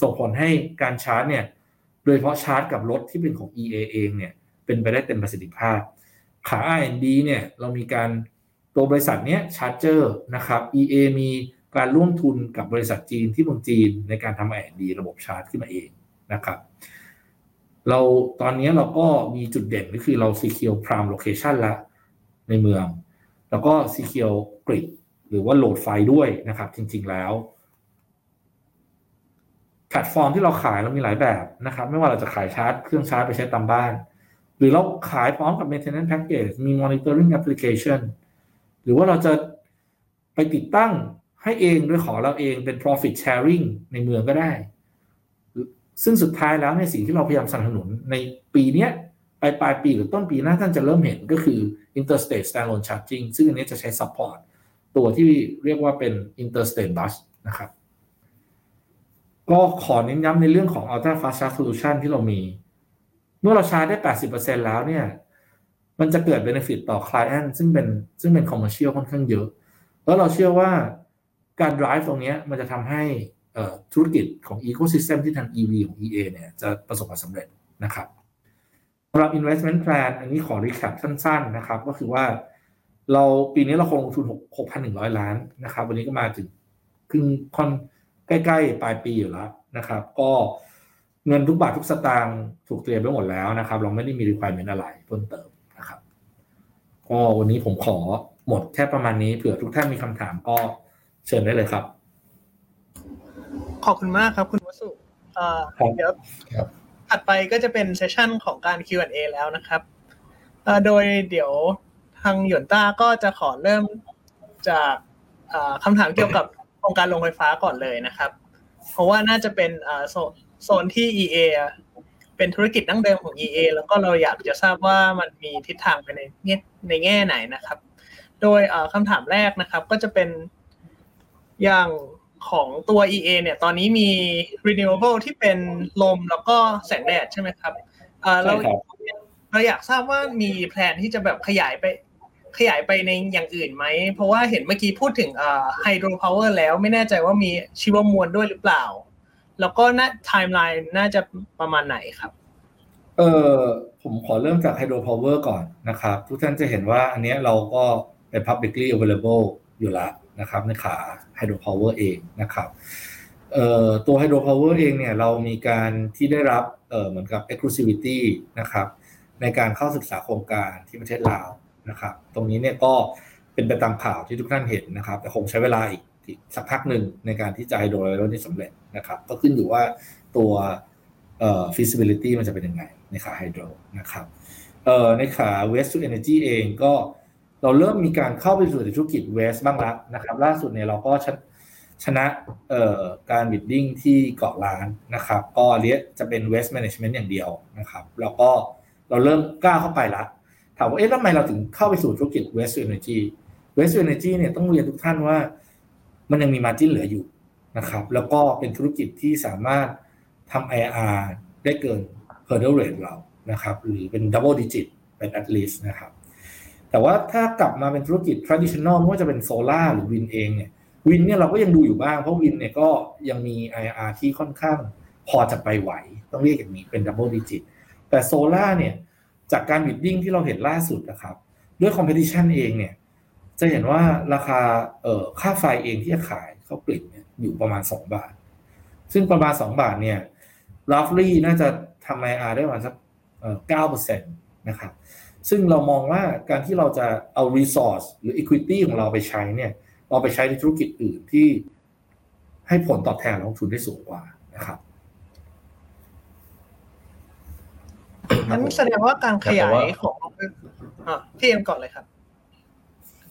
ส่งผลให้การชาร์จเนี่ย โดยเฉพาะชาร์จกับรถที่เป็นของ EA เองเนี่ย เป็นไปได้เต็มประสิทธิภาพ ขา R&D เนี่ย เรามีการตัวบริษัทเนี้ยชาร์เจอร์นะครับ EA มี การร่วมทุนกับบริษัทจีนที่เมืองจีนในการทำ R&D ระบบชาร์จขึ้นมาเองนะครับ เราตอนนี้เราก็มีจุดเด่นก็คือเรา secure prime location ละในเมือง แล้วก็ secure grid หรือว่าโหลดไฟด้วยนะครับ จริงๆแล้วแพลตฟอร์มที่เราขายเรามีหลายแบบนะครับ ไม่ว่าเราจะขายชาร์จเครื่องชาร์จไปใช้ตามบ้าน หรือเราขายพร้อมกับ maintenance package มี monitoring application หรือว่าเราจะไปติดตั้ง ให้เองด้วยของเราเองเป็น profit sharing ในเมืองก็ได้ ซึ่งสุดท้ายแล้วในสิ่งที่เราพยายามสนับสนุนในปีนี้ปลายปลายปีหรือต้นปีหน้าท่านจะเริ่มเห็นก็คือ interstate standalone charging ซึ่งอันนี้จะใช้ support ตัวที่เรียกว่าเป็น interstate bus นะครับก็ขอเน้นย้ำในเรื่องของ ultra fast charge solution ที่เรามี เมื่อเราชาร์จได้ 80%แล้วเนี่ย มันจะเกิด benefit ต่อ client ซึ่งเป็นซึ่งเป็น commercial ค่อนข้างเยอะ แล้วเราเชื่อว่า การ drive ตรงนี้มันจะทำให้ธุรกิจของ ecosystem ที่ทาง EV ของ EA เนี่ยจะประสบความสำเร็จนะครับสำหรับ investment plan อันนี้ขอ recap สั้นๆนะครับ ก็คือว่าเราปีนี้เราคงลงทุน 6,100 ล้านนะครับ วันนี้ก็มาถึงครึ่งค่อนใกล้ๆ ปลายปีอยู่แล้วนะครับ ก็เงินทุกบาททุกสตางค์ถูกเตรียมไว้หมดแล้วนะครับ เราไม่ได้มี requirement อะไรเพิ่มเติมนะครับก็วันนี้ผมขอหมดแค่ประมาณนี้เผื่อทุกท่านมีคำถามก็ เชิญได้เลยครับ ขอบคุณมากครับคุณวสุเดี๋ยวถัดไปก็จะเป็นเซสชันของการ Q&A แล้วนะครับ โดยเดี๋ยวทางหยวนต้าก็จะขอเริ่มจากคำถามเกี่ยวกับโครงการโรงไฟฟ้าก่อนเลยนะครับ เพราะว่าน่าจะเป็นโซนที่ EA เป็นธุรกิจดั้งเดิมของ EA แล้วก็เราอยากจะทราบว่ามันมีทิศทางไปในแง่ในแง่ไหนนะครับ โดยคำถามแรกนะครับ ก็จะเป็น อย่างของตัว EA เนี่ยตอนนี้มี renewable ที่เป็นลมแล้วก็แสงแดดใช่ไหมครับเราเราอยากทราบว่ามีแผนที่จะแบบขยายไปขยายไปในอย่างอื่นไหม เพราะว่าเห็นเมื่อกี้พูดถึง hydropower แล้วไม่แน่ใจว่ามีชีวมวลด้วยหรือเปล่า แล้วก็น่าไทม์ไลน์น่าจะประมาณไหนครับ เออผมขอเริ่มจาก hydropower ก่อนนะครับ ทุกท่านจะเห็นว่าอันนี้เราก็เป็น publicly available อยู่แล้ว นะครับในขาhydropower เองนะครับตัว hydropower เองเนี่ยเรามีการที่ได้รับเหมือนกับ exclusivity นะครับในการเข้าศึกษาโครงการที่ประเทศลาวนะครับ ตรงนี้เนี่ยก็เป็นไปตามข่าวที่ทุกท่านเห็นนะครับ แต่คงใช้เวลาอีกสักพักหนึ่งในการที่จะ hydro ลาวนี่สำเร็จนะครับ ก็ขึ้นอยู่ว่าตัวเอ่อ feasibility มันจะเป็นยังไงในขา hydro นะครับเอ่อในขา waste to energy เองก็ เราเริ่มมีการเข้าไปสู่ธุรกิจ waste บ้างแล้วนะครับ ล่าสุดเนี่ยเราก็ชนะชนะการบิดดิ้งที่เกาะล้านนะครับ ก็เรียกจะเป็น waste management อย่างเดียวนะครับ แล้วก็เราเริ่มกล้าเข้าไปละถามว่าเอ๊ะทำไมเราถึงเข้าไปสู่ธุรกิจ waste to energy waste to energy เนี่ยต้องเรียนทุกท่านว่า มันยังมีมาจิ้นเหลืออยู่นะครับ แล้วก็เป็นธุรกิจที่สามารถทำ IRR ได้เกิน hurdle rate เรานะครับ หรือเป็น double digit เป็น at least นะครับ แต่ว่าถ้ากลับมาเป็นธุรกิจ traditional ไม่ว่าจะเป็นโซล่าหรือ wind เองเนี่ย wind เนี่ยเราก็ยังดูอยู่บ้าง เพราะ wind เนี่ยก็ยังมี IRR ที่ค่อนข้างพอจะไปไหว ต้องเรียกอย่างนี้เป็น double digit แต่โซล่าเนี่ยจากการ bidding ที่เราเห็นล่าสุดนะครับ ด้วย competition เองเนี่ยจะเห็นว่าราคาเอ่อค่าไฟเองที่จะขายเข้า grid เนี่ยอยู่ประมาณ 2 บาท ซึ่งประมาณ 2 บาทเนี่ย roughly น่าจะทำ IR ได้ประมาณสักเก้าเปอร์เซ็นต์นะครับ ซึ่งเรามองว่าการที่เราจะเอา resource หรือ equity ของเราไปใช้เนี่ยเราไปใช้ในธุรกิจอื่นที่ให้ผลตอบแทนลงทุนได้สูงกว่านะครับนั้นแสดงว่าการขยายของอะพี่เอ็มก่อนเลยครับ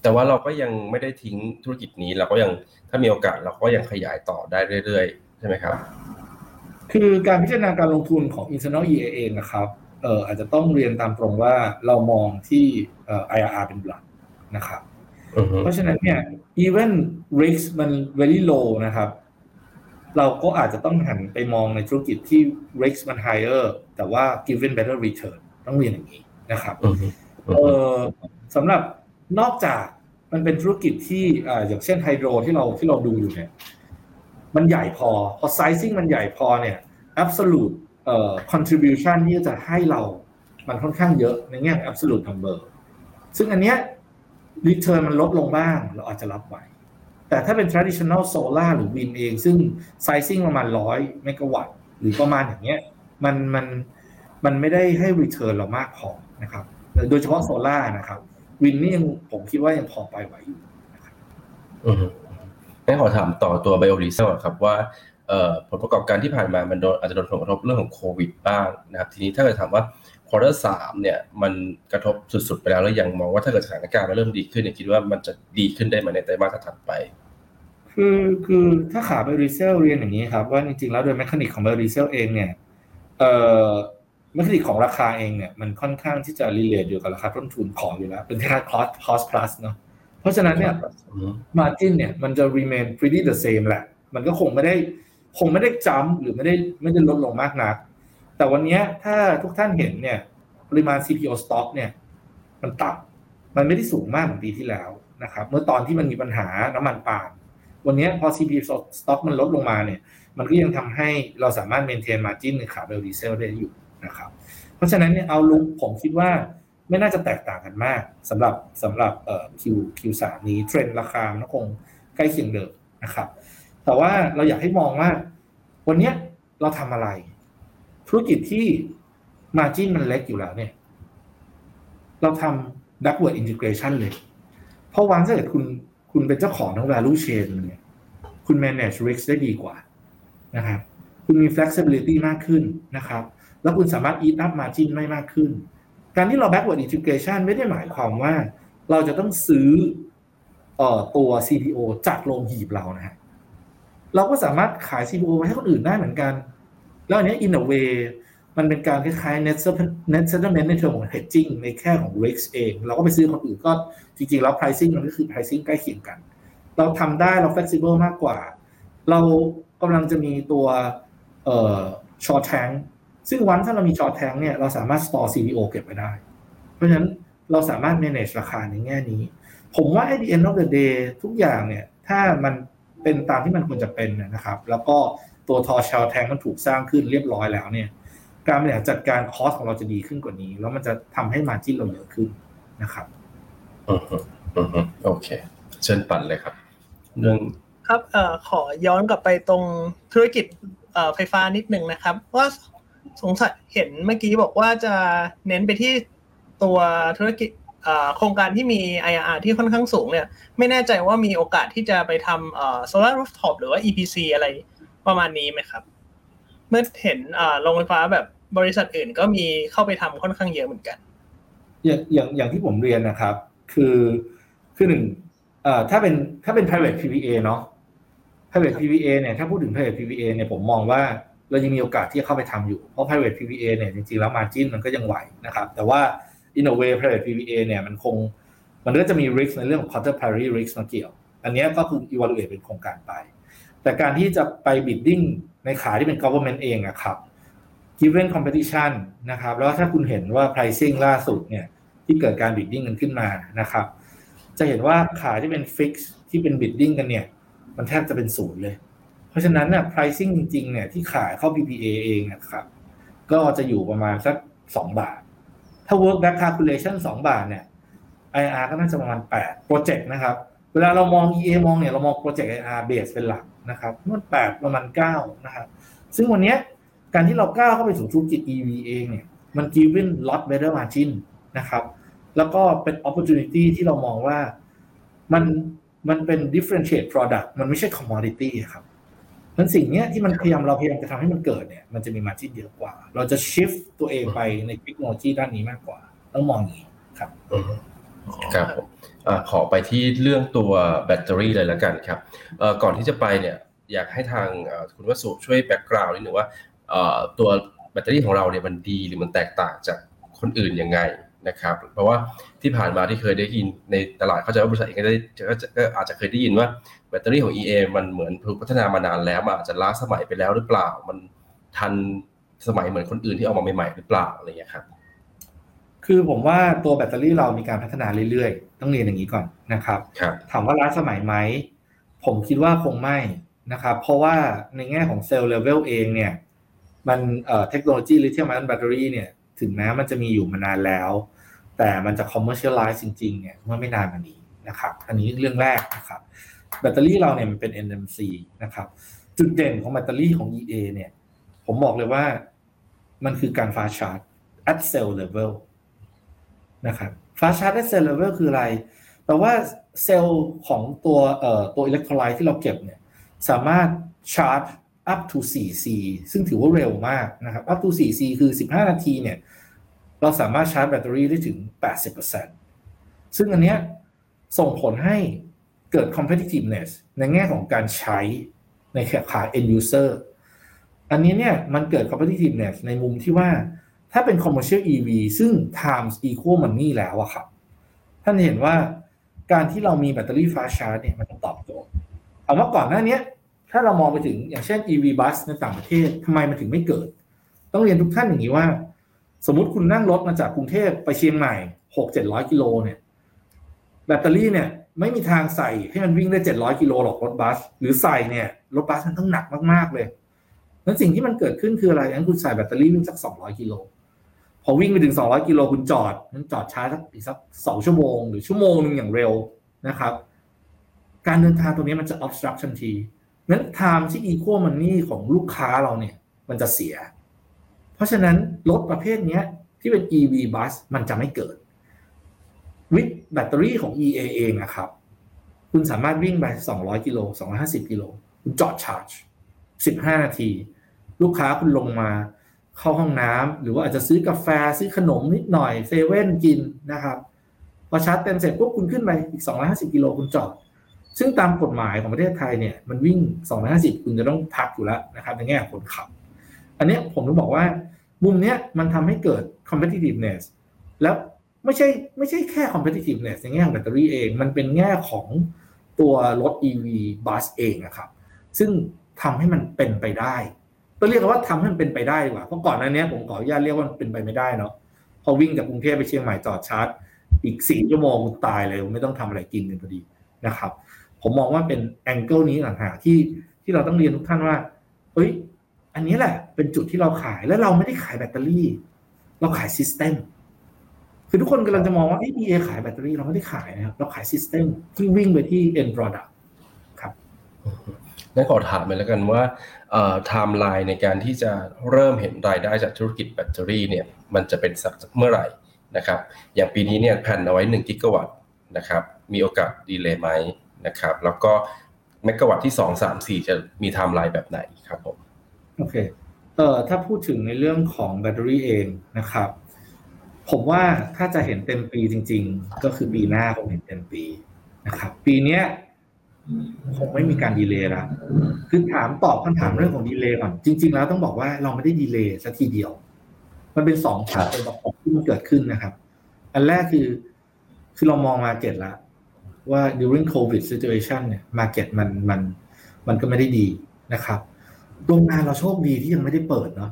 แต่ว่าเราก็ยังไม่ได้ทิ้งธุรกิจนี้ เราก็ยังถ้ามีโอกาสเราก็ยังขยายต่อได้เรื่อยๆ ใช่ไหมครับ คือการพิจารณาการลงทุนของ Internal EA เองนะครับ เอ่ออาจจะต้องเรียนตามตรงว่าเรามองที่เอ่อ IRR เป็นหลักนะครับอือฮึเพราะฉะนั้นเนี่ย even risk มัน very low นะครับ เราก็อาจจะต้องหันไปมองในธุรกิจที่ risk มัน higher แต่ว่า given better return ต้องเรียนอย่างนี้นะครับอือฮึอืเออฮึอสำหรับนอกจากมันเป็นธุรกิจที่อ่าอย่างเช่นไฮโดรที่เราที่เราดูอยู่เนี่ย มันใหญ่พอ พอ sizing มันใหญ่พอเนี่ย absolute เอ่อ contribution ที่จะให้เรา มันค่อนข้างเยอะในแง่ absolute number ซึ่งอันเนี้ย return มันลดลงบ้าง เราอาจจะรับไหว แต่ถ้าเป็น traditional solar หรือ wind เอง ซึ่ง sizing ประมาณร้อยเมกะวัตต์หรือประมาณอย่างเงี้ย มันมันมันไม่ได้ให้ return เรามากพอนะครับ โดยเฉพาะโซล่านะครับ wind นี่ยังผมคิดว่ายังพอไปไหวอยู่อือฮึงั้นขอถามต่อตัวไบโอดีเซลครับว่า ผลประกอบการที่ผ่านมามันโดนอาจจะโดนผลกระทบเรื่องของโควิดบ้างนะครับทีนี้ถ้าเกิดถามว่า quarter สามเนี่ยมันกระทบสุดๆไปแล้วแล้วยังมองว่าถ้าเกิดสถานการณ์มันเริ่มดีขึ้นเนี่ยคิดว่ามันจะดีขึ้นได้ไหมในไตรมาสถัดไป คือคือถ้าขาไบโอดีเซลเรียนอย่างนี้ครับว่าจริงๆแล้วโดย mechanic ของไบโอดีเซลเองเนี่ยเอ่อ mechanic ของราคาเองเนี่ยมันค่อนข้างที่จะ relate อยู่กับราคาต้นทุนของอยู่แล้ว เป็นแค่ cost cost plus เนาะเพราะฉะนั้นเนี่ยอืม margin เนี่ยมันจะ remain pretty the same แหละ มันก็คงไม่ได้ คงไม่ได้จำหรือไม่ได้ไม่ได้ลดลงมากนัก แต่วันนี้ถ้าทุกท่านเห็นเนี่ยปริมาณ CPO stock เนี่ย มันต่ำมันไม่ได้สูงมากเหมือนปีที่แล้วนะครับ เมื่อตอนที่มันมีปัญหาน้ำมันปาล์มวันนี้พอ CPO stock มันลดลงมาเนี่ย มันก็ยังทำให้เราสามารถ maintain margin ในขาไบโอดีเซลได้อยู่นะครับ เพราะฉะนั้นเนี่ย outlook ผมคิดว่าไม่น่าจะแตกต่างกันมากสำหรับสำหรับเอ่อ Q Q3 นี้เทรนด์ราคามันคงใกล้เคียงเดิมนะครับ แต่ว่าเราอยากให้มองว่า วันเนี้ยเราทำอะไร ธุรกิจที่ margin มันเล็กอยู่แล้วเนี่ย เราทำ backward integration เลย เพราะวันถ้าเกิดคุณคุณเป็นเจ้าของทั้ง value chain เนี่ย คุณ manage risk ได้ดีกว่านะครับ คุณมี flexibility มากขึ้นนะครับ แล้วคุณสามารถ eat up margin ไม่มากขึ้น การที่เรา backward integration ไม่ได้หมายความว่า เราจะต้องซื้อออตัว CPO จากโรงหีบเรานะฮะ เราก็สามารถขาย CPO ไปให้คนอื่นได้เหมือนกัน แล้วอันเนี้ย in a way มันเป็นการคล้ายๆ net settlement ในเชิงของ hedging ในแค่ของ risk เอง เราก็ไปซื้อคนอื่นก็จริงๆ แล้ว pricing มันก็คือ pricing ใกล้เคียงกัน เราทำได้เรา flexible มากกว่า เรากำลังจะมีตัวเอ่อ short tank ซึ่งวันถ้าเรามี short tank เนี่ยเราสามารถ store CPO เก็บไว้ได้ เพราะฉะนั้นเราสามารถ manage ราคาในแง่นี้ ผมว่า at the end of the day ทุกอย่างเนี่ยถ้ามัน เป็นตามที่มันควรจะเป็นนะครับ แล้วก็ตัวทอช h แทงมันถูกสร้างขึ้นเรียบร้อยแล้วเนี่ย การบริหารจัดการคอสของเราจะดีขึ้นกว่านี้ แล้วมันจะทำให้มาจิ้นเราเยอะขึ้นนะครับอือฮึอือฮึโอเค เชิญปั่นเลยครับ เรื่องครับเอ่อขอย้อนกลับไปตรงธุรกิจเอ่อไฟฟ้านิดหนึ่งนะครับ ว่าสงสัยเห็นเมื่อกี้บอกว่าจะเน้นไปที่ตัวธุรกิจเอ่อ โครงการที่มี IRR ที่ค่อนข้างสูงเนี่ย ไม่แน่ใจว่ามีโอกาสที่จะไปทำเอ่อ solar rooftop หรือว่า EPC อะไรประมาณนี้ไหมครับ เมื่อเห็นเอ่อโรงไฟฟ้าแบบบริษัทอื่นก็มีเข้าไปทำค่อนข้างเยอะเหมือนกัน อย่างอย่างอย่างที่ผมเรียนนะครับ คือคือหนึ่งเอ่อถ้าเป็นถ้าเป็น private PPA เนาะ private PPA เนี่ยถ้าพูดถึง private PPA เนี่ยผมมองว่าเรายังมีโอกาสที่จะเข้าไปทำอยู่ เพราะ private PPA เนี่ยจริงๆแล้ว margin มันก็ยังไหวนะครับ แต่ว่า in a way private PPA เนี่ยมันคงมันก็จะมี risk ในเรื่องของ counterparty risk มาเกี่ยว อันนี้ก็คือ evaluate เป็นโครงการไป แต่การที่จะไป bidding ในขาที่เป็น government เองอะครับ given competition นะครับ แล้วถ้าคุณเห็นว่า pricing ล่าสุดเนี่ยที่เกิดการ bidding กันขึ้นมานะครับ จะเห็นว่าขาที่เป็น fix ที่เป็น bidding กันเนี่ย มันแทบจะเป็นศูนย์เลย เพราะฉะนั้นเนี่ย pricing จริงๆเนี่ยที่ขายเข้า PPA เองนะครับ ก็จะอยู่ประมาณสัก 2 บาท ถ้า work back calculation 2 บาทเนี่ย IR ก็น่าจะประมาณ8โปรเจกต์นะครับ เวลาเรามอง EA มองเนี่ยเรามองโปรเจกต์ IR base เป็นหลักนะครับมัน8ประมาณ9นะครับ ซึ่งวันนี้การที่เราก้าวเข้าไปสู่ธุรกิจ EV เองเนี่ย มัน given lot better margin นะครับ แล้วก็เป็น opportunity ที่เรามองว่ามันมันเป็น differentiate product มันไม่ใช่ commodity ครับ นั้นสิ่งเนี้ยที่มันพยายามเราพยายามจะทำให้มันเกิดเนี่ยมันจะมี margin เยอะกว่า เราจะ shift ตัวเองไปในเทคโนโลยีด้านนี้มากกว่าต้องมองอย่างนี้ครับอืมครับผมอ่าขอไปที่เรื่องตัวแบตเตอรี่เลยแล้วกันครับเอ่อก่อนที่จะไปเนี่ยอยากให้ทางเอ่อคุณวสุช่วย background นิดหนึ่งว่าเอ่อตัวแบตเตอรี่ของเราเนี่ยมันดีหรือมันแตกต่างจากคนอื่นยังไง นะครับเพราะว่าที่ผ่านมาที่เคยได้ยินในตลาดเข้าใจว่าบริษัทเองก็ได้ก็ก็อาจจะเคยได้ยินว่าแบตเตอรี่ของ EA มันเหมือนถูกพัฒนามานานแล้วมันอาจจะล้าสมัยไปแล้วหรือเปล่า มันทันสมัยเหมือนคนอื่นที่ออกมาใหม่ๆหรือเปล่าอะไรอย่างเงี้ยครับคือผมว่าตัวแบตเตอรี่เรามีการพัฒนาเรื่อยๆ ต้องเรียนอย่างนี้ก่อนนะครับครับถามว่าล้าสมัยไหม ผมคิดว่าคงไม่นะครับ เพราะว่าในแง่ของ cell level เองเนี่ย มันเอ่อเทคโนโลยีลิเธียมไอออนแบตเตอรี่เนี่ย ถึงแม้มันจะมีอยู่มานานแล้ว แต่มันจะ commercialize จริงๆเนี่ยเมื่อไม่นานมานี้นะครับอันนี้เรื่องแรกนะครับแบตเตอรี่เราเนี่ยมันเป็น NMC นะครับ จุดเด่นของแบตเตอรี่ของ EA เนี่ย ผมบอกเลยว่ามันคือการฟาชาร์จ at cell level นะครับฟาชาร์จ at cell level คืออะไรแปลว่าเซลล์ของตัวเอ่อตัวอิเล็กโทรไลต์ที่เราเก็บเนี่ย สามารถชาร์จ up to 4C ซึ่งถือว่าเร็วมากนะครับ up to 4C คือ 15 นาทีเนี่ย เราสามารถชาร์จแบตเตอรี่ได้ถึง 80%ซึ่งอันเนี้ยส่งผลให้เกิด competitiveness ในแง่ของการใช้ในแขา end user อันนี้เนี่ยมันเกิด competitiveness ในมุมที่ว่าถ้าเป็น commercial EV ซึ่ง times equal money แล้วอะครับ ท่านเห็นว่าการที่เรามีแบตเตอรี่ฟ้าชาร์จเนี่ยมันตอบโจทย์เอาว่าก่อนหน้านี้ถ้าเรามองไปถึงอย่างเช่น EV bus ในต่างประเทศทำไมมันถึงไม่เกิด ต้องเรียนทุกท่านอย่างนี้ว่า สมมติคุณนั่งรถมาจากกรุงเทพไปเชียงใหม่หกเจ็ดร้อยกิโลเนี่ย แบตเตอรี่เนี่ย ไม่มีทางใส่ให้มันวิ่งได้เจ็ดร้อยกิโลหรอกรถบัส หรือใส่เนี่ยรถบัสมันต้องหนักมากๆเลยนั้นสิ่งที่มันเกิดขึ้นคืออะไรงั้นคุณใส่แบตเตอรี่วิ่งสักสองร้อยกิโลพอวิ่งไปถึง200กิโลคุณจอดนั้นจอดช้าสักอีกสักสองชั่วโมง หรือชั่วโมงหนึ่งอย่างเร็วนะครับ การเดินทางตรงนี้มันจะ obstruct ทันทีนั้น time ที่ equal money ของลูกค้าเราเนี่ย มันจะเสีย เพราะฉะนั้นรถประเภทนี้ที่เป็น EV bus มันจะไม่เกิด วิธแบตเตอรี่ของ EA เองนะครับ คุณสามารถวิ่งไป 200 กิโล 250 กิโล คุณจอดชาร์จ 15 นาที ลูกค้าคุณลงมาเข้าห้องน้ำหรือว่าอาจจะซื้อกาแฟซื้อขนมนิดหน่อยเซเว่นกินนะครับพอชาร์จเต็มเสร็จปุ๊บคุณขึ้นไปอีก 250 กิโลคุณจอด ซึ่งตามกฎหมายของประเทศไทยเนี่ยมันวิ่ง 250 คุณจะต้องพักอยู่แล้วนะครับในแง่ของคนขับ อันเนี้ยผมต้องบอกว่า มุมเนี้ยมันทำให้เกิด competitiveness แล้วไม่ใช่ไม่ใช่แค่ competitiveness ในแง่ของแบตเตอรี่เอง มันเป็นแง่ของตัวรถ EV bus เองนะครับ ซึ่งทำให้มันเป็นไปได้ต้องเรียกว่าทำให้มันเป็นไปได้ดีกว่าเพราะก่อนหน้านี้ผมขออนุญาตเรียกว่ามันเป็นไปไม่ได้เนาะพอวิ่งจากกรุงเทพไปเชียงใหม่จอดชาร์จ อีกสี่ชั่วโมงตายเลยไม่ต้องทำอะไรกินกันพอดีนะครับ ผมมองว่าเป็น angle นี้ต่างหากที่ที่เราต้องเรียนทุกท่านว่าเฮ้ย อันนี้แหละเป็นจุดที่เราขายแล้วเราไม่ได้ขายแบตเตอรี่ เราขาย system คือทุกคนกำลังจะมองว่า EA ขายแบตเตอรี่เราไม่ได้ขายนะครับเราขาย system ที่วิ่งไปที่ end product ครับงั้นขอถามเลยแล้วกันว่าไทม์ไลน์ในการที่จะเริ่มเห็นรายได้จากธุรกิจแบตเตอรี่เนี่ยมันจะเป็นสักเมื่อไหร่นะครับ อย่างปีนี้เนี่ยแผนเอาไว้ 1 กิกะวัตต์นะครับ มีโอกาส delay ไหมนะครับ แล้วก็เมกะวัตต์ที่ 2 3 4 จะมีไทม์ไลน์แบบไหนครับผม โอเคเอ่อถ้าพูดถึงในเรื่องของแบตเตอรี่เองนะครับ ผมว่าถ้าจะเห็นเต็มปีจริง ๆ ก็คือปีหน้าคงเห็นเต็มปีนะครับ ปีเนี้ยคงไม่มีการ delay ละคือถามตอบคำถามเรื่องของ delay ก่อน จริง ๆ แล้วต้องบอกว่าเราไม่ได้ delay สักทีเดียว มันเป็นสองฉากเป็นประกอบที่มันเกิดขึ้นนะครับ อันแรกคือ คือเรามอง market ละว่า during covid situation เนี่ย market มันมันมันก็ไม่ได้ดีนะครับ โรงงานเราโชคดีที่ยังไม่ได้เปิดเนาะ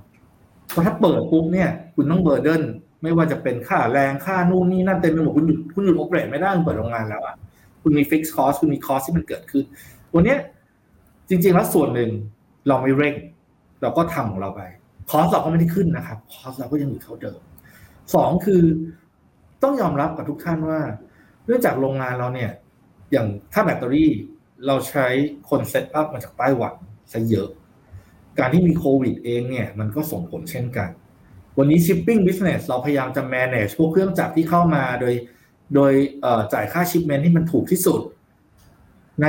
เพราะถ้าเปิดปุ๊บเนี่ย คุณต้อง burden ไม่ว่าจะเป็นค่าแรงค่านู่นนี่นั่นเต็มไปหมดคุณหยุดคุณหยุด operate ไม่ได้คุณเปิดโรงงานแล้วอะคุณมี fixed cost คุณมี cost ที่มันเกิดขึ้นวันเนี้ยจริง ๆ แล้วส่วนหนึ่งเราไม่เร่ง เราก็ทำของเราไปคอสเราก็ไม่ได้ขึ้นนะครับคอสเราก็ยังอยู่เท่าเดิมสองคือต้องยอมรับกับทุกท่านว่า เนื่องจากโรงงานเราเนี่ย อย่างถ้าแบตเตอรี่เราใช้คนเซตอัพมาจากไต้หวันซะเยอะ การที่มีโควิดเองเนี่ยมันก็ส่งผลเช่นกัน วันนี้ shipping business เราพยายามจะ manage พวกเครื่องจักรที่เข้ามาโดย โดยจ่ายค่า shipment ที่มันถูกที่สุด ใน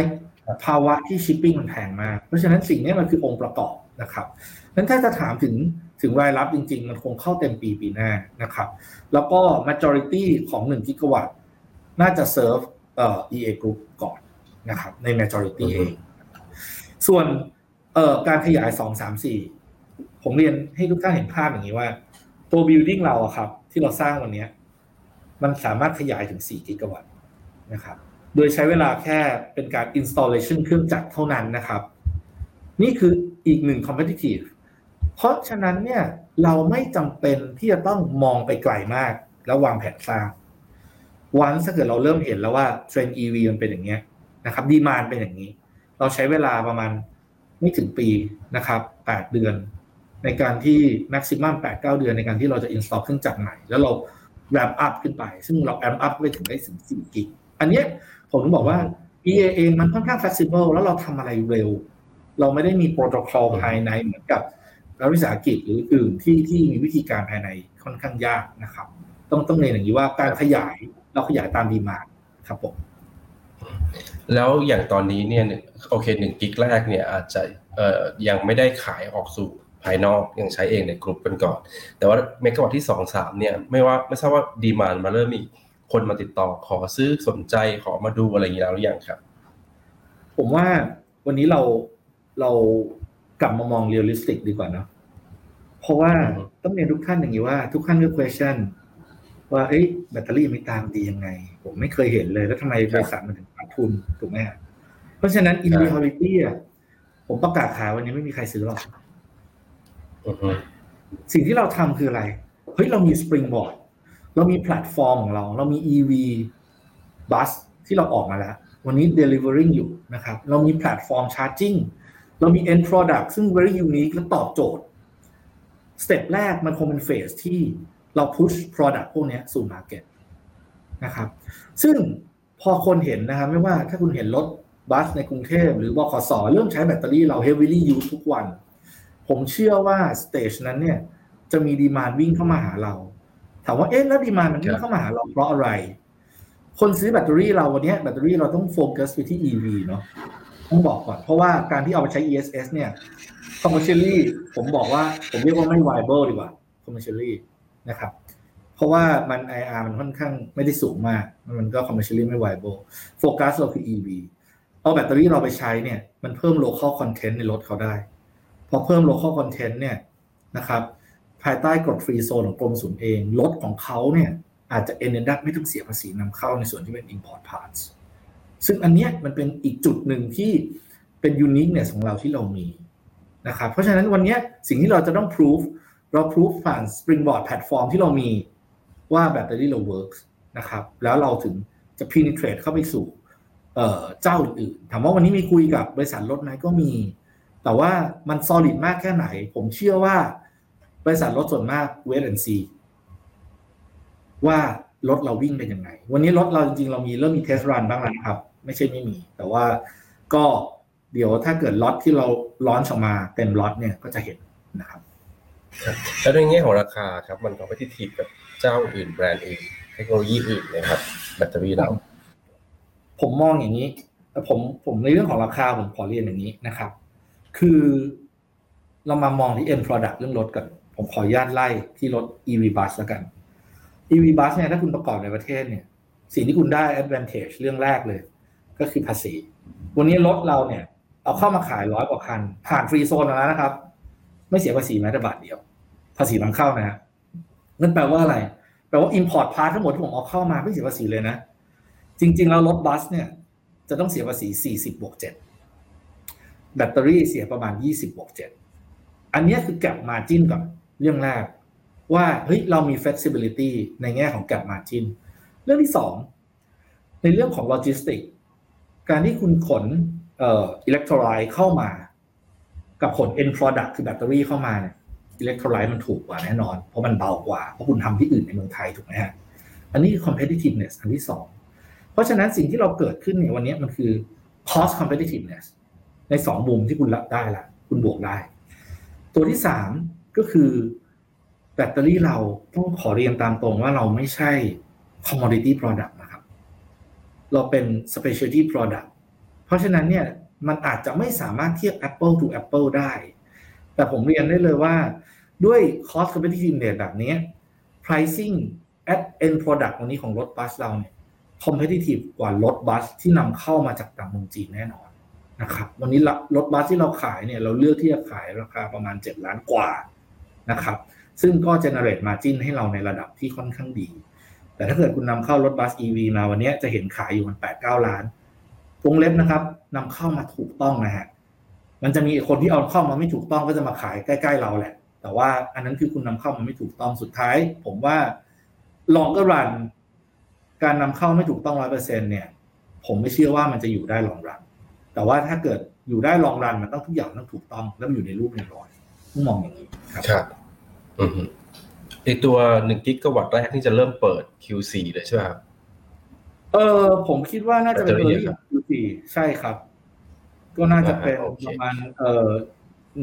ภาวะที่ shipping มันแพงมาก เพราะฉะนั้นสิ่งนี้มันคือองค์ประกอบนะครับนั้นถ้าจะถามถึงถึงรายรับจริง ๆ มันคงเข้าเต็มปีปีหน้านะครับ แล้วก็ majority ของ1กิกะวัตต์น่าจะ serve เอ่อ EA Group ก่อนนะครับใน majority เอง ส่วน เอ่อการขยาย2 3 4ผมเรียนให้ทุกท่านเห็นภาพอย่างนี้ว่า ตัว building เราอะครับ ที่เราสร้างวันนี้มันสามารถขยายถึง4กิกะวัตต์นะครับ โดยใช้เวลาแค่เป็นการ installation เครื่องจักรเท่านั้นนะครับ นี่คืออีกหนึ่ง competitive เพราะฉะนั้นเนี่ยเราไม่จำเป็นที่จะต้องมองไปไกลมาก แล้ววางแผนสร้าง วันถ้าเกิดเราเริ่มเห็นแล้วว่าเทรนด์ EV มันเป็นอย่างเงี้ยนะครับดีมานเป็นอย่างนี้ เราใช้เวลาประมาณ ไม่ถึงปีนะครับ 8 เดือน ในการที่ maximum 8 9 เดือนในการที่เราจะ install เครื่องจักรใหม่ แล้วเรา ramp up ขึ้นไป ซึ่งเรา ramp up ไปถึงได้ถึง4กิก อันเนี้ยผมต้องบอกว่า EA เองมันค่อนข้าง flexible แล้วเราทำอะไรเร็ว เราไม่ได้มีโปรโตคอลภายในเหมือนกับรัฐวิสาหกิจหรืออื่นที่ที่มีวิธีการภายในค่อนข้างยากนะครับ ต้องต้องเรียนอย่างนี้ว่าการขยายเราขยายตามดีมาครับผม แล้วอย่างตอนนี้เนี่ยโอเคหนึ่งกิกแรกเนี่ยอาจจะเอ่อยังไม่ได้ขายออกสู่ภายนอกยังใช้เองในกลุ่มกันก่อน แต่ว่าเมกะวัตต์ที่สองสามเนี่ยไม่ว่าไม่ทราบว่า demand มาเริ่มมีคนมาติดต่อขอซื้อสนใจขอมาดูอะไรอย่างนี้แล้วหรือยังครับ ผมว่าวันนี้เราเรากลับมามอง realistic ดีกว่าเนาะเพราะว่าต้องเรียนทุกท่านอย่างนี้ว่าทุกท่านก็ question ว่าเอ้ยแบตเตอรี่ไม่ตามดียังไง ผมไม่เคยเห็นเลยแล้วทำไมบริษัทมันถึงขาด ทุนถูกไหมเพราะฉะนั้น in reality อะผมประกาศขายวันนี้ไม่มีใครซื้อหรอกสิ่งที่เราทำคืออะไร เฮ้ยเรามี Springboard เรามีแพลตฟอร์มของเรา เรามี EV bus ที่เราออกมาแล้ว วันนี้ delivering อยู่นะครับ เรามีแพลตฟอร์ม charging เรามี end product ซึ่ง very unique และตอบโจทย์ step แรกมันคงเป็นเฟสที่เรา push product พวกนี้สู่ market นะครับ ซึ่ง พอคนเห็นนะครับไม่ว่าถ้าคุณเห็นรถบัสในกรุงเทพหรือบขสเริ่มใช้แบตเตอรี่เรา heavily use ทุกวัน ผมเชื่อว่า stage นั้นเนี่ยจะมี demand วิ่งเข้ามาหาเรา ถามว่าเอ๊ะแล้ว demand มันวิ่งเข้ามาหาเราเพราะอะไร คนซื้อแบตเตอรี่เราวันนี้แบตเตอรี่เราต้องโฟกัสไปที่ EV เนาะต้องบอกก่อน เพราะว่าการที่เอาไปใช้ ESS เนี่ย commercially ผมบอกว่าผมเรียกว่าไม่ viable ดีกว่า commercially นะครับ เพราะว่ามัน IR มันค่อนข้างไม่ได้สูงมาก มันก็ commercially ไม่ viable โฟกัสเราคือ EV เอาแบตเตอรี่เราไปใช้เนี่ยมันเพิ่ม local content ในรถเขาได้ พอเพิ่ม local content เนี่ยนะครับภายใต้กฎฟรีโซนของกรมศูนย์เองรถของเขาเนี่ยอาจจะ end up ไม่ต้องเสียภาษีนำเข้าในส่วนที่เป็น import parts ซึ่งอันเนี้ยมันเป็นอีกจุดหนึ่งที่เป็น uniqueness ของเราที่เรามีนะครับเพราะฉะนั้นวันนี้สิ่งที่เราจะต้อง proof เรา proof ผ่าน springboard แพลตฟอร์มที่เรามี ว่าแบตเตอรี่เรา works นะครับ แล้วเราถึงจะ penetrate เข้าไปสู่เจ้าอื่นๆถามว่าวันนี้มีคุยกับบริษัทรถไหมก็มี แต่ว่ามัน solid มากแค่ไหน ผมเชื่อว่า บริษัทรถส่วนมาก wait and see ว่ารถเราวิ่งเป็นยังไง วันนี้รถเราจริงๆ เรามีเริ่มมีเทสรันบ้างแล้วนะครับ ไม่ใช่ไม่มี แต่ว่าก็เดี๋ยวถ้าเกิดล็อตที่เราล้อนออกมาเต็มล็อตเนี่ยก็จะเห็นนะครับแล้วในแง่ของราคาครับมันก็ไปที่ทีกับ เจ้าอื่นแบรนด์อื่นเทคโนโลยีอื่นนะครับ แบตเตอรี่เรา ผมมองอย่างนี้ผมผมในเรื่องของราคาผมขอเรียนอย่างนี้นะครับ คือเรามามองที่ end product เรื่องรถกันผมขออนุญาตไล่ที่รถ EV bus แล้วกัน EV bus เนี่ยถ้าคุณประกอบในประเทศเนี่ย สิ่งที่คุณได้ advantage เรื่องแรกเลย ก็คือภาษี วันนี้รถเราเนี่ย เอาเข้ามาขายร้อยกว่าคัน ผ่านฟรีโซนมาแล้วนะครับ ไม่เสียภาษีแม้แต่บาทเดียว ภาษีนำเข้านะฮะ นั่นแปลว่าอะไร แปลว่า import part ทั้งหมดที่ผมเอาเข้ามาไม่เสียภาษีเลยนะ จริง ๆ แล้วรถบัสเนี่ยจะต้องเสียภาษี 40 บวก 7 แบตเตอรี่เสียประมาณ 20 บวก 7 อันนี้คือแก p margin ก่อนเรื่องแรกว่าเฮ้ยเรามี flexibility ในแง่ของ gap margin เรื่องที่สองในเรื่องของโลจิสติกการที่คุณขนเอ่ออิเล็กโทรไลต์เข้ามา กับขน end product คือแบตเตอรี่เข้ามาเนี่ย อิเล็กโทรไลต์มันถูกกว่าแน่นอน เพราะมันเบากว่า เพราะคุณทำที่อื่นในเมืองไทยถูกไหมฮะ อันนี้คือ competitiveness อันที่สอง เพราะฉะนั้นสิ่งที่เราเกิดขึ้นเนี่ยวันนี้มันคือ cost competitiveness ในสองมุมที่คุณรับได้ละคุณบวกได้ ตัวที่สามก็คือแบตเตอรี่เราต้องขอเรียนตามตรงว่าเราไม่ใช่ commodity product นะครับ เราเป็น specialty product เพราะฉะนั้นเนี่ยมันอาจจะไม่สามารถเทียบ Apple to Apple ได้ แต่ผมเรียนได้เลยว่าด้วย cost competitiveness แบบนี้ pricing at end product ตรงนี้ของรถบัสเราเนี่ย competitive กว่ารถบัสที่นำเข้ามาจากต่างเมืองจีนแน่นอนนะครับ วันนี้รถบัสที่เราขายเนี่ย เราเลือกที่จะขายราคาประมาณ 7 ล้านกว่านะครับ ซึ่งก็ generate margin ให้เราในระดับที่ค่อนข้างดี แต่ถ้าเกิดคุณนำเข้ารถบัส EV มาวันนี้จะเห็นขายอยู่มัน8 9 ล้านวงเล็บนะครับนำเข้ามาถูกต้องนะฮะ มันจะมีคนที่เอาเข้ามาไม่ถูกต้องก็จะมาขายใกล้ ๆ เราแหละ แต่ว่าอันนั้นคือคุณนำเข้ามาไม่ถูกต้องสุดท้าย ผมว่าลองก็รัน การนำเข้าไม่ถูกต้องร้อยเปอร์เซ็นเนี่ย ผมไม่เชื่อว่ามันจะอยู่ได้ลองรัน แต่ว่าถ้าเกิดอยู่ได้ลองรันมันต้องทุกอย่างต้องถูกต้องแล้วอยู่ในรูปในรอยต้องมองอย่างนี้ครับครับอืมไอตัวหนึ่งกิกะวัตต์แรกนี่จะเริ่มเปิด Q4 เลยใช่ไหมครับเออผมคิดว่าน่าจะเป็นแบตเตอรี่ครับดูสี่ใช่ครับ ก็น่าจะเป็นอ่าโอเคประมาณเอ่อ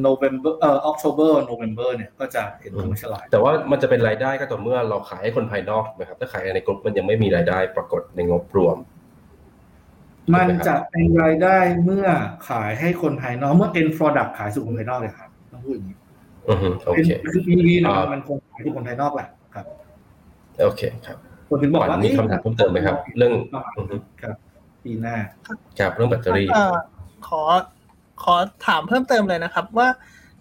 November เอ่อ October November เนี่ยก็จะเห็นอืม commercialize แต่ว่ามันจะเป็นรายได้ก็ต่อเมื่อเราขายให้คนภายนอกถูกไหมครับ ถ้าขายในกลุ่มมันยังไม่มีรายได้ปรากฏในงบรวม มันจะเป็นรายได้เมื่อขายให้คนภายนอกเมื่อ end product ขายสู่คนภายนอกเลยครับต้องพูดอย่างนี้อือฮึโอเคคือ EV เนี่ยอ่ามัมันคงขายที่คนภายนอกแหละครับโอเคครับคนถึงบอกขวัว่าญมีคำถามเพิ่มเติมไหมครับ เรื่องอือฮึครับปีหน้าครับเรื่องแบตเตอรี่เอ่อ ขอขอถามเพิ่มเติมเลยนะครับ ว่า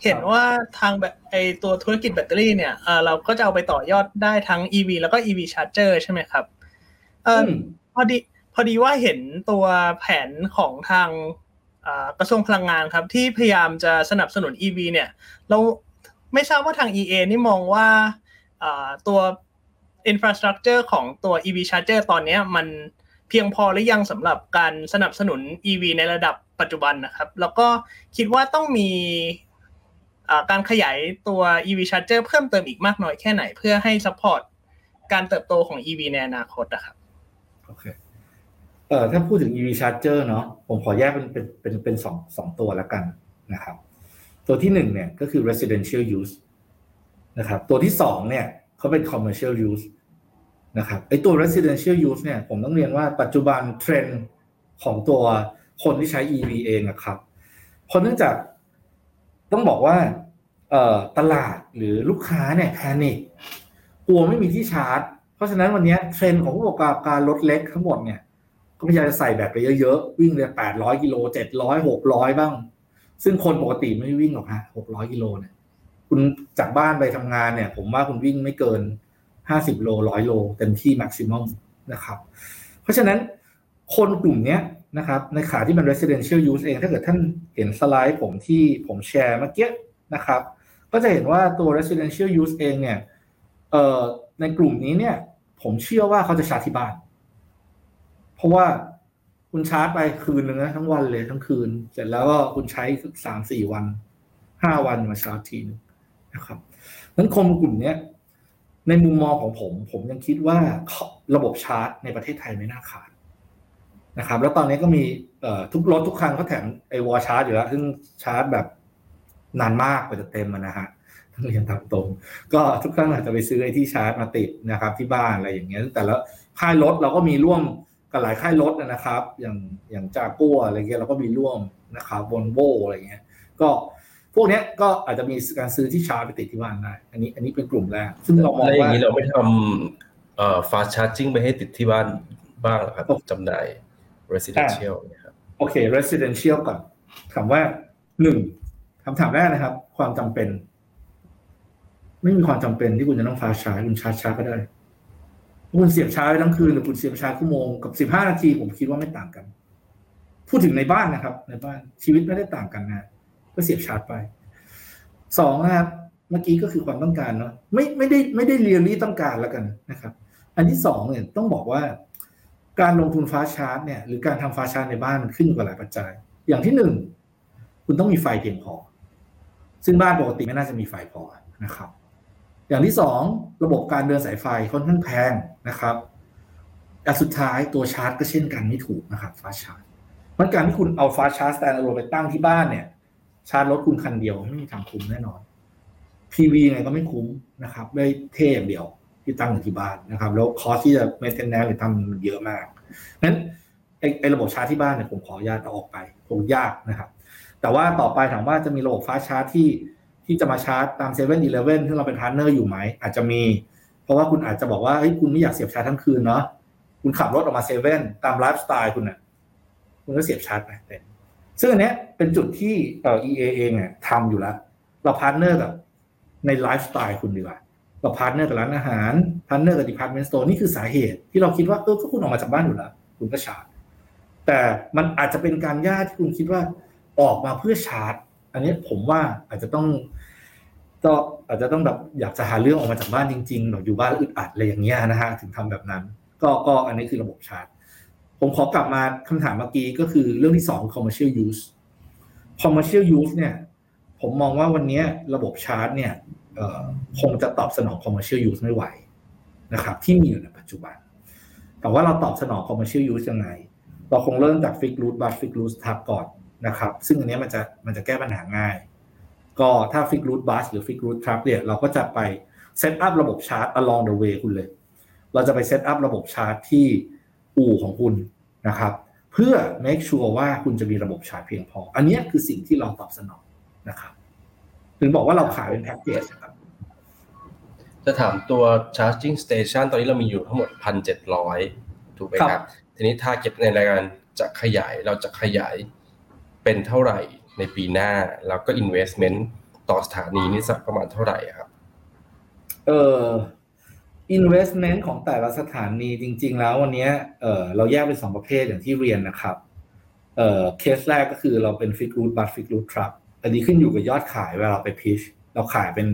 เห็นว่าทางแบบไอตัวธุรกิจแบตเตอรี่เนี่ยเอ่อเราก็จะเอาไปต่อยอดได้ทั้ง EV แล้วก็ EV Charger ใช่ไหมครับเอออมพอดีพอดีว่าเห็นตัวแผนของทางอ่ากระทรวงพลังงานครับ ที่พยายามจะสนับสนุน EV เนี่ย เราไม่ทราบว่าทาง EA นี่มองว่าอ่าตัว infrastructure ของตัว EV charger ตอนเนี้ยมันเพียงพอหรือยังสำหรับการสนับสนุน EV ในระดับ ปัจจุบันนะครับ แล้วก็คิดว่าต้องมีการขยายตัว EV charger เพิ่มเติมอีกมากน้อยแค่ไหน เพื่อให้ support การเติบโตของ EV ในอนาคตนะครับโอเคเอ่อถ้าพูดถึง EV charger เนาะผมขอแยกเป็นเป็นเป็นเป็นสองสองตัวแล้วกันนะครับ ตัวที่หนึ่งเนี่ยก็คือ residential use นะครับ ตัวที่สองเนี่ยเขาเป็น commercial use นะครับไอตัว residential use เนี่ยผมต้องเรียนว่าปัจจุบันเทรนด์ของตัว คนที่ใช้ EV เองอะครับเพราะเนื่องจากต้องบอกว่าตลาดหรือลูกค้าเนี่ย panic กลัวไม่มีที่ชาร์จ เพราะฉะนั้นวันนี้เทรนด์ของผู้ประกอบการรถเล็กทั้งหมดเนี่ยก็พยายามจะใส่แบตไปเยอะๆ วิ่งเลยแปดร้อยกิโลเจ็ดร้อยหกร้อยบ้าง ซึ่งคนปกติไม่วิ่งหรอกฮะหกร้อยกิโลเนี่ยคุณจากบ้านไปทำงานเนี่ย ผมว่าคุณวิ่งไม่เกินห้าสิบโลร้อยโลเต็มที่ maximum นะครับ เพราะฉะนั้นคนกลุ่มเนี้ย นะครับในขาที่เป็น residential use เองถ้าเกิดท่านเห็นสไลด์ผมที่ผมแชร์เมื่อกี้นะครับ ก็จะเห็นว่าตัว residential use เองเนี่ยเอ่อในกลุ่มนี้เนี่ยผมเชื่อว่าเขาจะชาร์จที่บ้าน เพราะว่าคุณชาร์จไปคืนนึงนะทั้งวันเลยทั้งคืน เสร็จแล้วก็คุณใช้สามสี่วันห้าวันมาชาร์จทีนึงนะครับนั้นคนกลุ่มเนี้ยในมุมมองของผม ผมยังคิดว่าระบบชาร์จในประเทศไทยไม่น่าขาด นะครับ แล้วตอนนี้ก็มีเอ่อทุกรถทุกคันก็แถมไอ wall charge อยู่แล้ว ซึ่งชาร์จแบบนานมากกว่าจะเต็มอะนะฮะต้องเรียนตามตรง ก็ทุกครั้งอาจจะไปซื้อไอ้ที่ชาร์จมาติดนะครับ ที่บ้านอะไรอย่างเงี้ยแต่ละค่ายรถเราก็มีร่วมกับหลายค่ายรถนะครับ อย่างอย่างจากัวอะไรเงี้ยเราก็มีร่วมนะครับวอลโวอะไรเงี้ย ก็พวกเนี้ยก็อาจจะมีการซื้อที่ชาร์จไปติดที่บ้านได้ อันนี้อันนี้เป็นกลุ่มแรก ซึ่งเรามองแล้วอย่าว่างนี้เราไม่ทำเอ่อ fast charging ไปให้ติดที่บ้านบ้างเหรอครับจำหน่าย residential นะครับโอเค residential ก่อนถามว่าหนึ่งคำถามแรกนะครับ ความจำเป็น ไม่มีความจำเป็นที่คุณจะต้องฟาชาร์จคุณชาร์จช้าก็ได้คุณเสียบชาร์จทั้งคืนหรือคุณเสียบชาร์จชั่วโมงกับสิบห้านาทีผมคิดว่าไม่ต่างกัน พูดถึงในบ้านนะครับ ในบ้านชีวิตไม่ได้ต่างกันนะก็เสียบชาร์จไปสองนะครับ เมื่อกี้ก็คือความต้องการเนาะไม่ไม่ได้ไม่ได้เรียนรี่ต้องการแล้วกันนะครับ อันที่สองเนี่ยต้องบอกว่า การลงทุนฟ้าชาร์จเนี่ยหรือการทำฟ้าชาร์จในบ้านมันขึ้นอยู่กับหลายปัจจัย อย่างที่หนึ่งคุณต้องมีไฟเพียงพอ ซึ่งบ้านปกติไม่น่าจะมีไฟพอนะครับ อย่างที่สองระบบการเดินสายไฟค่อนข้างแพงนะครับแต่สุดท้ายตัวชาร์จก็เช่นกันไม่ถูกนะครับฟ้าชาร์จมันการที่คุณเอาฟ้าชาร์จแตนด์อโลไปตั้งที่บ้านเนี่ย ชาร์จรถคุณคันเดียวไม่มีทางคุ้มแน่นอน PV ไงก็ไม่คุ้มนะครับได้เท่อย่างเดียว ที่ตั้งอยู่ที่บ้านนะครับ แล้วคอสที่จะเมนเทนแนนหรือทำมันเยอะมากนั้นไอไอระบบชาร์จที่บ้านเนี่ยผมขออนุญาตเอาออกไปคงยากนะครับ แต่ว่าต่อไปถามว่าจะมีระบบ fast charge ที่ที่จะมาชาร์จตามเซเว่นอีเลฟเว่นที่เราเป็น partner อยู่ไหม อาจจะมี เพราะว่าคุณอาจจะบอกว่าเฮ้ยคุณไม่อยากเสียบชาร์จทั้งคืนเนาะคุณขับรถออกมาเซเว่นตามไลฟ์สไตล์คุณน่ะคุณก็เสียบชาร์จไปเต็มซึ่งอันเนี้ยเป็นจุดที่เอ่อ EA เองเนี่ยทำอยู่แล้ว เรา partner กับในไลฟ์สไตล์คุณดีกว่า เรา partner กับร้านอาหาร partner กับ department store นี่คือสาเหตุที่เราคิดว่าเออก็คุณออกมาจากบ้านอยู่แล้วคุณก็ชาร์จแต่มันอาจจะเป็นการยากที่คุณคิดว่าออกมาเพื่อชาร์จ อันนี้ผมว่าอาจจะต้องก็อาจจะต้องแบบอยากจะหาเรื่องออกมาจากบ้านจริงๆแบบอยู่บ้านแล้วอึดอัดอะไรอย่างเงี้ยนะฮะถึงทำแบบนั้น ก็ก็อันนี้คือระบบชาร์จ ผมขอกลับมาคำถามเมื่อกี้ก็คือเรื่องที่สอง commercial use commercial use เนี่ย ผมมองว่าวันนี้ระบบชาร์จเนี่ย คงจะตอบสนอง commercial use ไม่ไหวนะครับ ที่มีอยู่ในปัจจุบัน แต่ว่าเราตอบสนอง commercial use ยังไง เราคงเริ่มจาก fix root bus fix root trap ก่อนนะครับ ซึ่งอันนี้มันจะมันจะแก้ปัญหาง่าย ก็ถ้า fix root bus หรือ fix root trap เนี่ยเราก็จะไป set up ระบบชาร์จ along the way คุณเลย เราจะไป set up ระบบชาร์จที่อู่ของคุณนะครับ เพื่อ make sure ว่าคุณจะมีระบบชาร์จเพียงพอ อันนี้คือสิ่งที่เราตอบสนองนะครับ ถึงบอกว่าเราขายเป็นแพ็กเกจครับจะถามตัว charging station ตอนนี้เรามีอยู่ทั้งหมด 1,700 ถูกไหมครับ ทีนี้ถ้าเก็บในรายการจะขยายเราจะขยายเป็นเท่าไหร่ในปีหน้า แล้วก็ investment ต่อสถานีนี่สักประมาณเท่าไหร่ครับ เออ investment ของแต่ละสถานีจริง ๆ แล้ววันนี้เออเราแยกเป็นสองประเภทอย่างที่เรียนนะครับ เออเคสแรกก็คือเราเป็น fix route bus fix route truck อันนี้ขึ้นอยู่กับยอดขายเวลาเราไป pitch เราขายเป็น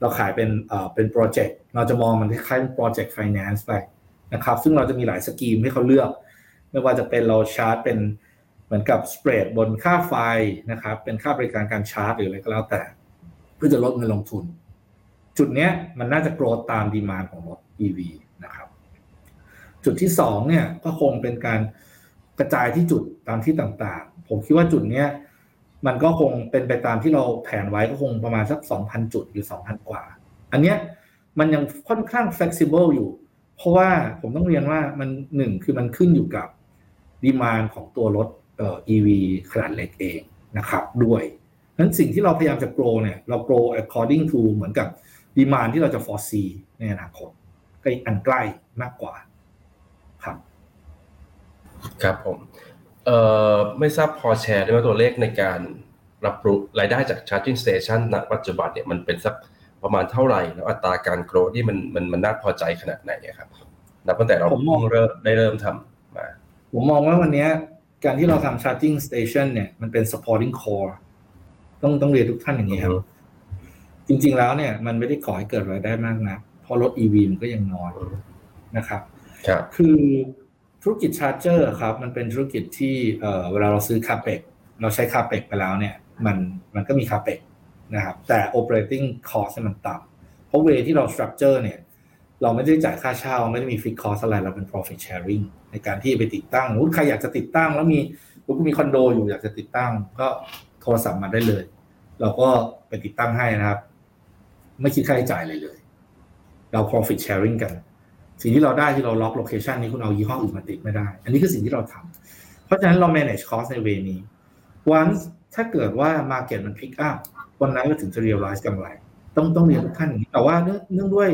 เราขายเป็นเอ่อเป็นโปรเจกต์เราจะมองมันคล้ายๆเป็น project finance ไปนะครับ ซึ่งเราจะมีหลาย scheme ให้เขาเลือก ไม่ว่าจะเป็นเราชาร์จเป็นเหมือนกับ spread บนค่าไฟนะครับ เป็นค่าบริการการชาร์จหรืออะไรก็แล้วแต่ เพื่อจะลดเงินลงทุน จุดเนี้ยมันน่าจะ growth ตาม demand ของรถ EV นะครับ จุดที่สองเนี่ยก็คงเป็นการกระจายที่จุดตามที่ต่างๆ ผมคิดว่าจุดเนี้ย มันก็คงเป็นไปตามที่เราแผนไว้ก็คงประมาณสัก 2,000 จุดหรือ 2,000 กว่า อันเนี้ยมันยังค่อนข้าง flexible อยู่ เพราะว่าผมต้องเรียนว่ามันหนึ่งคือมันขึ้นอยู่กับดีมานของตัวรถเอ่อ EV ขนาดเล็กเองนะครับด้วยนั้นสิ่งที่เราพยายามจะ grow เนี่ยเรา grow according to เหมือนกับดีมานที่เราจะ foresee ในอนาคตใกล้อันใกล้มากกว่าครับ ครับผม เอ่อไม่ทราบพอแชร์ได้ไหมตัวเลขในการรับรู้รายได้จาก charging station ณปัจจุบันเนี่ยมันเป็นสักประมาณเท่าไหร่ แล้วอัตราการโกรธที่มันมันมันน่าพอใจขนาดไหนอะครับนับตั้งแต่เราผมมองเริ่มได้เริ่มทำมาผมมองว่าวันเนี้ยการที่เราทำ charging station เนี่ยมันเป็น supporting core ต้องต้องเรียนทุกท่านอย่างนี้ครับ จริง ๆ แล้วเนี่ยมันไม่ได้ก่อให้เกิดรายได้มากนะเพราะรถ EV มันก็ยังน้อยนะครับครับคือ ธุรกิจชาร์จเจอร์ครับมันเป็นธุรกิจที่เอ่อเวลาเราซื้อคาเปกเราใช้คาเปกไปแล้วเนี่ยมันมันก็มีคาเปกนะครับแต่ operating cost เนี่ยมันต่ำเพราะเวที่เรา structure เนี่ยเราไม่ได้จ่ายค่าเช่าไม่ได้มี fixed cost อะไรเราเป็น profit sharing ในการที่ไปติดตั้งสมมุติใครอยากจะติดตั้ง แล้วมีคุณมีคอนโดอยู่อยากจะติดตั้ง ก็โทรศัพท์มาได้เลย เราก็ไปติดตั้งให้นะครับ ไม่คิดค่าใช้จ่ายเลยเลย เรา profit sharing กัน สิ่งที่เราได้ที่เราล็อก location นี้คุณเอายี่ห้ออื่นมาติดไม่ได้ อันนี้คือสิ่งที่เราทำเพราะฉะนั้นเรา manage cost ใน way นี้ once ถ้าเกิดว่า market มัน pick up วันนั้นก็ถึงจะ realize กำไร ต้องต้องเรียนทุกท่านอย่างนี้ แต่ว่าเนื่องด้วย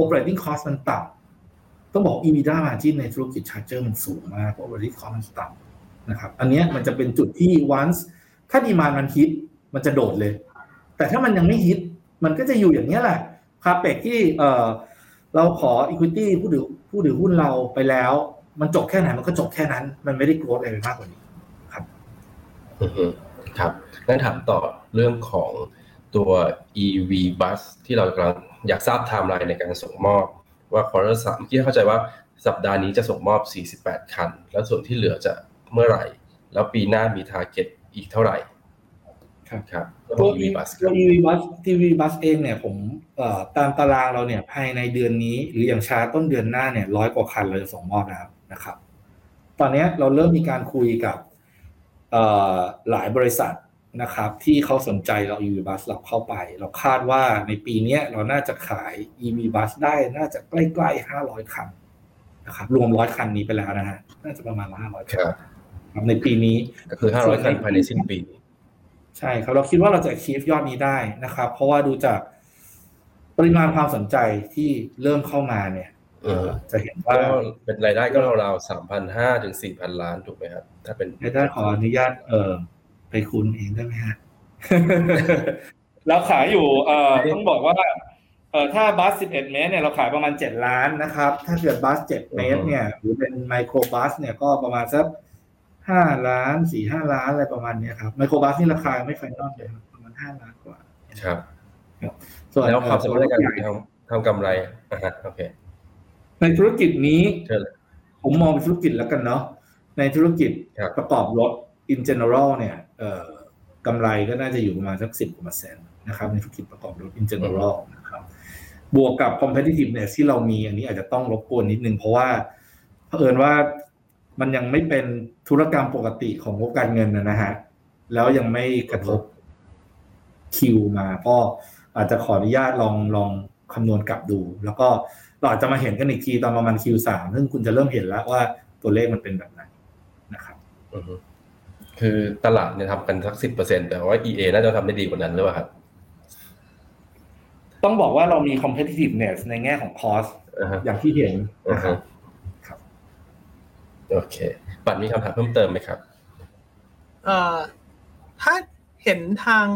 operating cost มันต่ำต้องบอก EBITDA margin ในธุรกิจ charger มันสูงมากเพราะ overhead cost มันต่ำนะครับ อันนี้มันจะเป็นจุดที่ once ถ้า demand มันฮิตมันจะโดดเลย แต่ถ้ามันยังไม่ฮิตมันก็จะอยู่อย่างนี้แหละ CAPEX ที่เออ เราขอ equity ผู้ถือผู้ถือหุ้นเราไปแล้ว มันจบแค่ไหนมันก็จบแค่นั้น มันไม่ได้ growth อะไรมากกว่านี้อือฮึครับงั้นถามต่อเรื่องของตัว EV bus ที่เรากำลังอยากทราบไทม์ไลน์ในการส่งมอบ ว่า quarter สามเมื่เข้าใจว่าสัปดาห์นี้จะส่งมอบ 48 คัน แล้วส่วนที่เหลือจะเมื่อไหร่ แล้วปีหน้ามีทาร์เก็ตอีกเท่าไหร่ ครับครับแล้วตัว EV bus คตัวรับ EV bus EV bus เองเนี่ยผมเอ่อตามตารางเราเนี่ยภายในเดือนนี้ หรืออย่างช้าต้นเดือนหน้าเนี่ยร้อยกว่าคันเราจะส่งมอบนะครับนะครับ ตอนเนี้ยเราเริ่มมีการคุยกับเอ่อหลายบริษัทนะครับ ที่เขาสนใจเรา EV bus เราเข้าไป เราคาดว่าในปีเนี้ยเราน่าจะขาย EV bus ได้น่าจะใกล้ๆห้าร้อยคันนะครับรวมร้อยคันนี้ไปแล้วนะฮะน่าจะประมาณห้าร้อยคคันรับครับในปีนี้ก็คือ500คันภายในสิ้นปี ใช่ครับเราคิดว่าเราจะ achieve ยอดนี้ได้นะครับ เพราะว่าดูจากปริมาณความสนใจที่เริ่มเข้ามาเนี่ยอืมจะเห็นว่าก็เป็นรายได้ก็ราวๆ3,500ถึง4,000ล้านถูกไหมครับ ถ้าเป็นในด้านขออนุญาตเออไปคูณเองได้ไหมฮะเราขายอยู่เอ่อต้องบอกว่าเอ่อถ้าบัส11เมตรเนี่ยเราขายประมาณ7ล้านนะครับ ถ้าเกิดบัส7เมตรเนี่ยหรือเป็นไมโครบัสเนี่ยก็ประมาณสัก 5ล้าน4 5ล้านอะไรประมาณเนี้ยครับไมโครบัสนี่ราคาไม่ final เลยครับประมาณ5ล้านกว่าครับส่วนแล้วความสามารถในการเอ่อทำทำกำไรอ่าฮะโอเคในธุรกิจนี้เชิญเลยผมมองเป็นธุรกิจแล้วกันเนาะในธุรกิจครับประกอบรถ in general เนี่ยเอ่อกำไรก็น่าจะอยู่ประมาณสักสิบกว่าเปอร์เซ็นต์นะครับในธุรกิจประกอบรถ in general นะครับบวกกับ competitiveness ที่เรามีอันนี้อาจจะต้องรบกวนนิดนึง เพราะว่าเผอิญว่า มันยังไม่เป็นธุรกรรมปกติของงบการเงินนะนะฮะแล้วยังไม่กระทบคิวมาก็อาจจะขออนุญาตลองลองคำนวณกลับดู แล้วก็เราอาจจะมาเห็นกันอีกทีตอนประมาณ Q3 ซึ่งคุณจะเริ่มเห็นแล้วว่าตัวเลขมันเป็นแบบไหนนะครับอือฮึคือตลาดเนี่ยทำกันสักสิบเปอร์เซ็นแต่ว่า EA น่าจะทำได้ดีกว่านั้นหรือเปล่าครับ ต้องบอกว่าเรามี competitiveness ในแง่ของ cost อ่าฮะอย่างที่เห็นอ่านะคฮะรับครับ โอเคปัดมีคำถามเพิ่มเติมไหมครับเอ่อถ้าเห็นทาง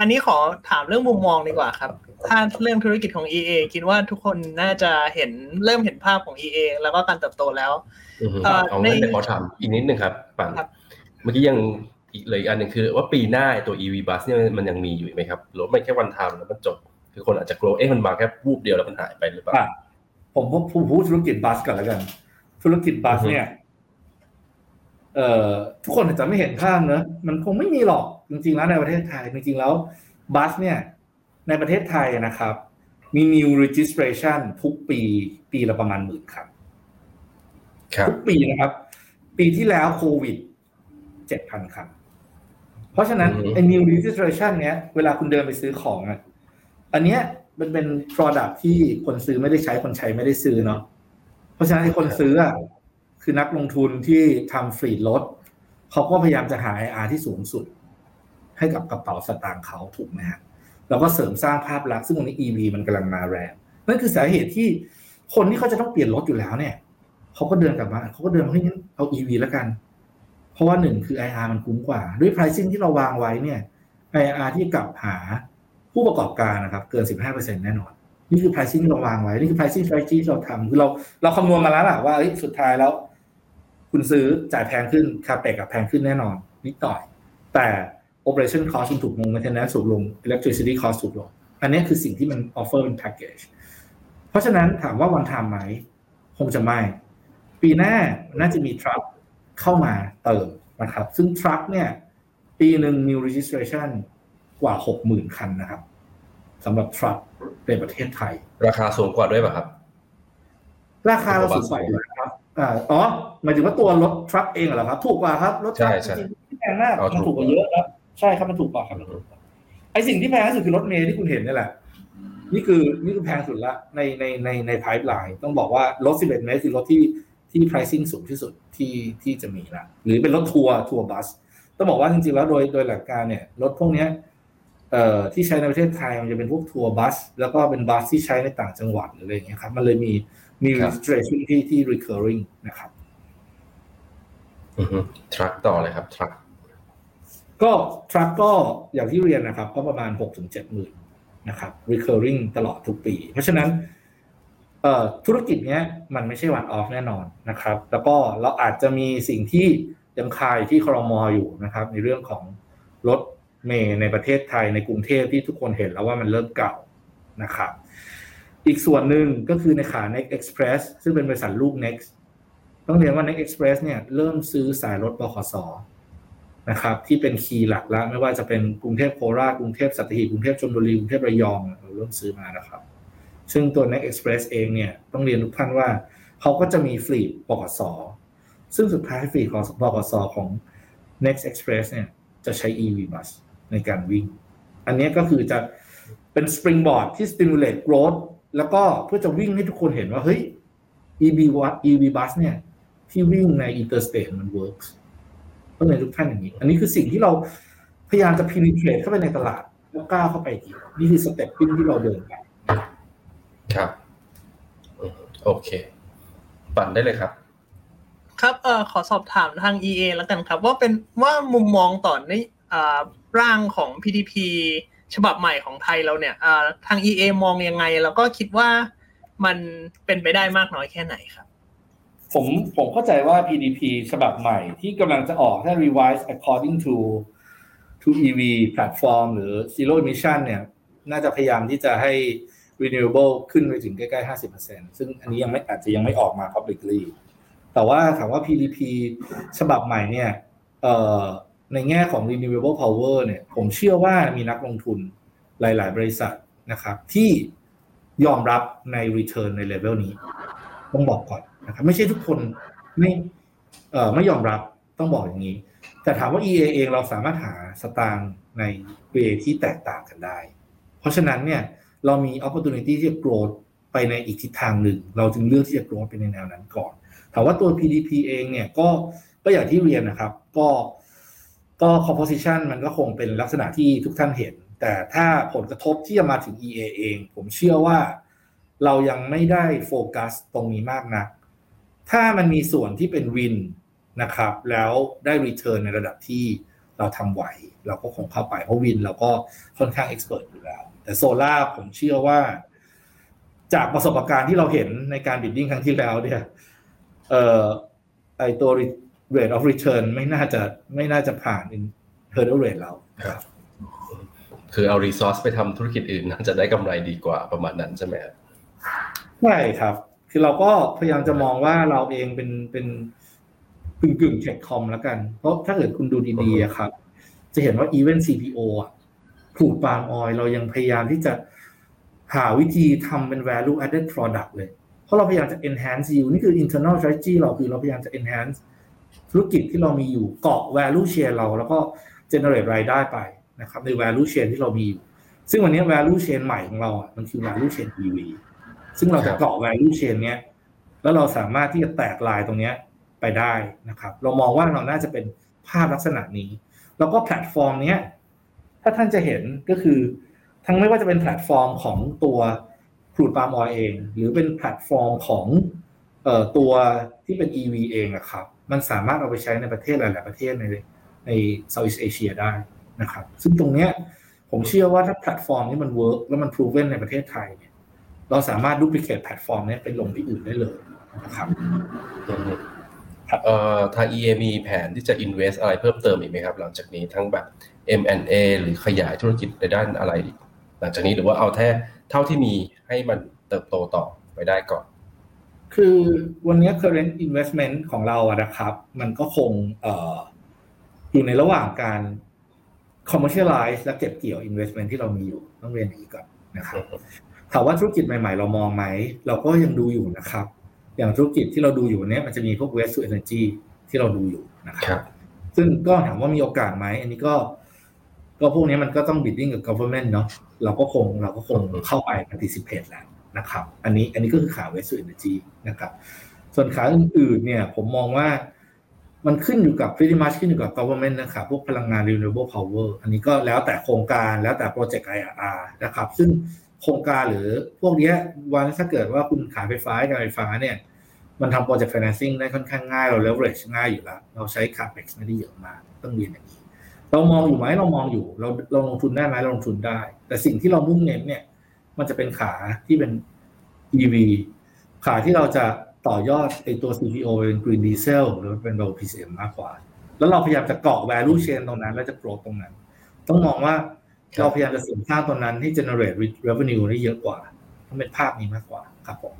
อันนี้ขอถามเรื่องมุมมองดีกว่าครับ ถ้าเรื่องธุรกิจของ EA คิดว่าทุกคนน่าจะเห็นเริ่มเห็นภาพของ EA แล้วก็การเติบโตแล้วอือฮึเอ่อเอางั้นในเดี๋ยวขอถามอีกนิดนึงครับปันครับเมื่อกี้ยังอีกเลยอีกอันหนึ่งคือว่าปีหน้าตัว EV bus เนี่ยมันยังมีอยู่ไหมครับหรือว่ามันแค่วันทำแล้วมันจบ คือคนอาจจะกลัวเอ๊ะมันมาแค่วูบเดียวแล้วมันหายไปหรือเปล่าอะผมผมผมพูดธุรกิจบัสก่อนแล้วกัน ธุรกิจบัสอือฮึเนี่ย เอ่อทุกคนอาจจะไม่เห็นภาพเนอะมันคงไม่มีหรอกจริงๆแล้วในประเทศไทย จริงๆแล้วบัสเนี่ยในประเทศไทยนะครับ มี new registration ทุกปีปีละประมาณหมื่นครับครับทุกปีนะครับ ปีที่แล้วโควิดเจ็ดพันครับ เพราะฉะนั้นอือฮึไอ้ new registration เนี้ยเวลาคุณเดินไปซื้อของอะอันเนี้ยมันเป็น product ที่คนซื้อไม่ได้ใช้คนใช้ไม่ได้ซื้อเนาะเพราะฉะนั้นไอ้คนซื้ออะ คือนักลงทุนที่ทำฟรีดรถเขาก็พยายามจะหา IR ที่สูงสุด ให้กับกระเป๋าสตางค์เขาถูกไหมฮะแล้วก็เสริมสร้างภาพลักษณ์ซึ่งวันนี้ EV มันกำลังมาแรงนั่นคือสาเหตุที่คนที่เขาจะต้องเปลี่ยนรถอยู่แล้วเนี่ยเขาก็เดินกลับมาเขาก็เดินมาเฮ้ยงั้นเอา EV แล้วกัน เพราะว่าหนึ่งคือ IR มันคุ้มกว่า ด้วย pricing ที่เราวางไว้เนี่ย IR ที่กลับหาผู้ประกอบการนะครับเกิน 15%แน่นอน นี่คือ pricing ที่เราวางไว้ นี่คือ pricing strategy ที่เราทำคือเราเราคำนวณมาแล้วล่ะว่าสุดท้ายแล้ว คุณซื้อจ่ายแพงขึ้นคาเปกับแพงขึ้นแน่นอน นิดหน่อย แต่ operation cost มันถูกลง maintenance ถูกลง electricity cost ถูกลง อันนี้คือสิ่งที่มัน offer เป็น package เพราะฉะนั้นถามว่าวันทามไหม คงจะไม่ ปีหน้าน่าจะมีทรัคเข้ามาเติมนะครับ ซึ่งทรัคเนี่ย ปีหนึ่ง new registration กว่าหกหมื่นคันนะครับสำหรับทรัคในประเทศไทย ราคาสูงกว่าด้วยป่ะครับ ราคาเราสูงกว่าอยู่แล้วครับ อ่าอ๋อหมายถึงว่าตัวรถทรัคเองเหรอครับ ถูกกว่าครับรถทรัคใช่จใช่ริงๆไม่แพงมากเอาถูกมันถูกกว่าเยอะครับใช่ครับมันถูกกว่าครับมันถูกกว่าไอสิ่งที่แพงที่สุดคือรถเมล์ที่คุณเห็นนี่แหละ นี่คือนี่คือแพงสุดละในในในใน pipeline ต้องบอกว่ารถ 11 เมตรคือรถที่ที่ pricing สูงที่สุดที่ที่จะมีละหรือเป็นรถทัวร์ทัวร์บัสต้องบอกว่าจริงๆแล้วโดยโดยหลักการเนี่ยรถพวกเนี้ยเอ่อที่ใช้ในประเทศไทยมันจะเป็นพวกทัวร์บัส แล้วก็เป็นบัสที่ใช้ในต่างจังหวัดหรืออะไรอย่างเงี้ยครับมันเลยมี มีครับ registration ที่ที่ recurring นะครับอือฮึทรัคต่อเลยครับทรัคก็ truck ก็อย่างที่เรียนนะครับ ก็ประมาณ6กถึงเจ็ดหมื่นนะครับ recurring ตลอดทุกปี เพราะฉะนั้นเอ่อธุรกิจเนี้ยมันไม่ใช่วันออฟแน่นอนนะครับ แล้วก็เราอาจจะมีสิ่งที่ยังคายที่ครมอยู่นะครับ ในเรื่องของรถเมย์ในประเทศไทยในกรุงเทพที่ทุกคนเห็นแล้วว่ามันเริ่มเก่านะครับ อีกส่วนหนึ่งก็คือในขา Next Express ซึ่งเป็นบริษัทลูก Next ต้องเรียนว่า Next Express เนี่ยเริ่มซื้อสายรถบขสนะครับที่เป็นคีย์หลักแล้วไม่ว่าจะเป็นกรุงเทพโคราชกรุงเทพสัตหีบกรุงเทพชลบุรีกรุงเทพระยองเราเริ่มซื้อมานะครับ ซึ่งตัว Next Express เองเนี่ยต้องเรียนทุกท่านว่าเขาก็จะมีฟลีดบกสซึ่งสุดท้ายฟลีของบกสของ Next Express เนี่ยจะใช้ EV bus ในการวิ่ง อันนี้ก็คือจะเป็น springboard ที่ stimulate growth แล้วก็เพื่อจะวิ่งให้ทุกคนเห็นว่า เฮ้ย EV bus EV bus เนี่ย ที่วิ่งใน interstate มัน works ต้องเรียนทุกท่านอย่างนี้ อันนี้คือสิ่งที่เราพยายามจะ penetrate เข้าไปในตลาด แล้วก้าวเข้าไปอีกนี่คือสเต็ปปิ้งที่เราเดินไปครับอืมโอเค ปั่นได้เลยครับ ครับเอ่อขอสอบถามทาง EA แล้วกันครับ ว่าเป็นว่ามุมมองต่อในอ่าร่างของ PDP ฉบับใหม่ของไทยเราเนี่ยทาง EA มองยังไง แล้วก็คิดว่ามันเป็นไปได้มากน้อยแค่ไหนครับ ผมผมเข้าใจว่า PDP ฉบับใหม่ที่กำลังจะออกถ้า revise according to to EV platform หรือ zero emission เนี่ย น่าจะพยายามที่จะให้ renewable ขึ้นไปถึงใกล้ๆ 50%ซึ่งอันนี้ยังไม่อาจจะยังไม่ออกมา publicly แต่ว่าถามว่า PDP ฉบับใหม่เนี่ย เอ่อ ในแง่ของ renewable power เนี่ย ผมเชื่อว่ามีนักลงทุนหลาย ๆ บริษัทนะครับ ที่ยอมรับใน return ใน level นี้ ต้องบอกก่อนนะครับ ไม่ใช่ทุกคนไม่เอ่อไม่ยอมรับต้องบอกอย่างนี้ แต่ถามว่า EA เองเราสามารถหาสตางค์ใน way ที่แตกต่างกันได้ เพราะฉะนั้นเนี่ยเรามี opportunity ที่จะ grow ไปในอีกทิศทางหนึ่ง เราจึงเลือกที่จะ grow ไปในแนวนั้นก่อนถามว่าตัว PDP เองเนี่ยก็ก็อย่างที่เรียนนะครับ ก็ ก็ composition มันก็คงเป็นลักษณะที่ทุกท่านเห็น แต่ถ้าผลกระทบที่จะมาถึง EA เอง ผมเชื่อว่าเรายังไม่ได้โฟกัสตรงนี้มากนัก ถ้ามันมีส่วนที่เป็น wind นะครับ แล้วได้ return ในระดับที่เราทำไหว เราก็คงเข้าไป เพราะ wind เราก็ค่อนข้าง expert อยู่แล้ว แต่โซล่าผมเชื่อว่า จากประสบการณ์ที่เราเห็นในการ bidding ครั้งที่แล้วเนี่ยเอ่อไอตัว rate of return ไม่น่าจะไม่น่าจะผ่าน hurdle rate เราครับ คือเอา resource ไปทำธุรกิจอื่นน่าจะได้กำไรดีกว่าประมาณนั้นใช่ไหมครับใช่ครับ คือเราก็พยายามจะมองว่าเราเองเป็นเป็นกึ่งกึ่งเทคคอมแล้วกัน เพราะถ้าเกิดคุณดูดีๆอะครับ จะเห็นว่า Event CPO อะผูกปาล์มออยเรายังพยายามที่จะหาวิธีทำเป็น value added product เลย เพราะเราพยายามจะ enhance yield นี่คือ internal strategy เราคือเราพยายามจะ enhance ธุรกิจที่เรามีอยู่เกาะ value chain เราแล้วก็ generate รายได้ไปนะครับใน value chain ที่เรามีอยู่ ซึ่งวันนี้ value chain ใหม่ของเราอะมันคือ value chain EV ซึ่งเราครัจะเกาะ value chain เนี้ยแล้วเราสามารถที่จะแตกลายตรงเนี้ยไปได้นะครับ เรามองว่าเราน่าจะเป็นภาพลักษณะนี้ แล้วก็แพลตฟอร์มเนี้ยถ้าท่านจะเห็นก็คือ ทั้งไม่ว่าจะเป็นแพลตฟอร์มของตัว crude palm oil เอง หรือเป็นแพลตฟอร์มของ เอ่อตัวที่เป็น EV เองอะครับ มันสามารถเอาไปใช้ในประเทศหลาย ๆ ประเทศในใน Southeast Asia ได้นะครับ ซึ่งตรงเนี้ยผมเชื่อว่าถ้าแพลตฟอร์มนี้มัน work แล้วมัน proven ในประเทศไทยเนี่ยเราสามารถ duplicate แพลตฟอร์มนี้ไปลงที่อื่นได้เลยนะครับเอ่อทาง EA มีแผนที่จะ invest อะไรเพิ่มเติมอีกไหมครับ หลังจากนี้ทั้งแบบ M&A หรือขยายธุรกิจในด้านอะไรอีกหลังจากนี้หรือว่าเอาแค่เท่าที่มีให้มันเติบโตต่อไปได้ก่อน คือวันนี้ current investment ของเราอะนะครับ มันก็คงเอ่ออยู่ในระหว่างการ commercialize และเก็บเกี่ยว investment ที่เรามีอยู่ต้องเรียนอย่างนี้ก่อนนะครับถามว่าธุรกิจใหม่ ๆ เรามองไหม เราก็ยังดูอยู่นะครับ อย่างธุรกิจที่เราดูอยู่เนี้ยมันจะมีพวก waste to energy ที่เราดูอยู่นะคครัรับบซึ่งก็ถามว่ามีโอกาสไหม อันนี้ก็ ก็พวกนี้มันก็ต้อง bidding กับ government เนาะเราก็คงเราก็คงเข้าไป participate แล้ว นะครับ อันนี้อันนี้ก็คือข่าว waste to energy นะครับ ส่วนขาอื่นๆเนี่ยผมมองว่ามันขึ้นอยู่กับ pretty much ขึ้นอยู่กับ government นะครับพวกพลังงาน renewable power อันนี้ก็แล้วแต่โครงการแล้วแต่โปรเจกต์ IRR นะครับ ซึ่งโครงการหรือพวกนี้วันถ้าเกิดว่าคุณขายไฟฟ้าการไฟฟ้าเนี่ยมันทำโปรเจกต์ financing ได้ค่อนข้างง่ายเรา leverage ง่ายอยู่แล้ว เราใช้ capex ไม่ได้เยอะมากต้องเรียนอย่างนี้ เรามองอยู่ไหมเรามองอยู่ เราเราลงทุนได้ไหมเราลงทุนได้ แต่สิ่งที่เรามุ่งเน้นเนี่ย มันจะเป็นขาที่เป็น EV ขาที่เราจะต่อยอดไอตัว CPO เป็น Green Diesel หรือเป็น Low PCM มากกว่า แล้วเราพยายามจะเกาะ value chain ตรงนั้น แล้วจะ grow ตรงนั้น ต้องมองว่าเราพยายามจะเสริมสร้างตรงนั้นที่ generate revenue ได้เยอะกว่า ต้องเป็นภาพนี้มากกว่าครับผม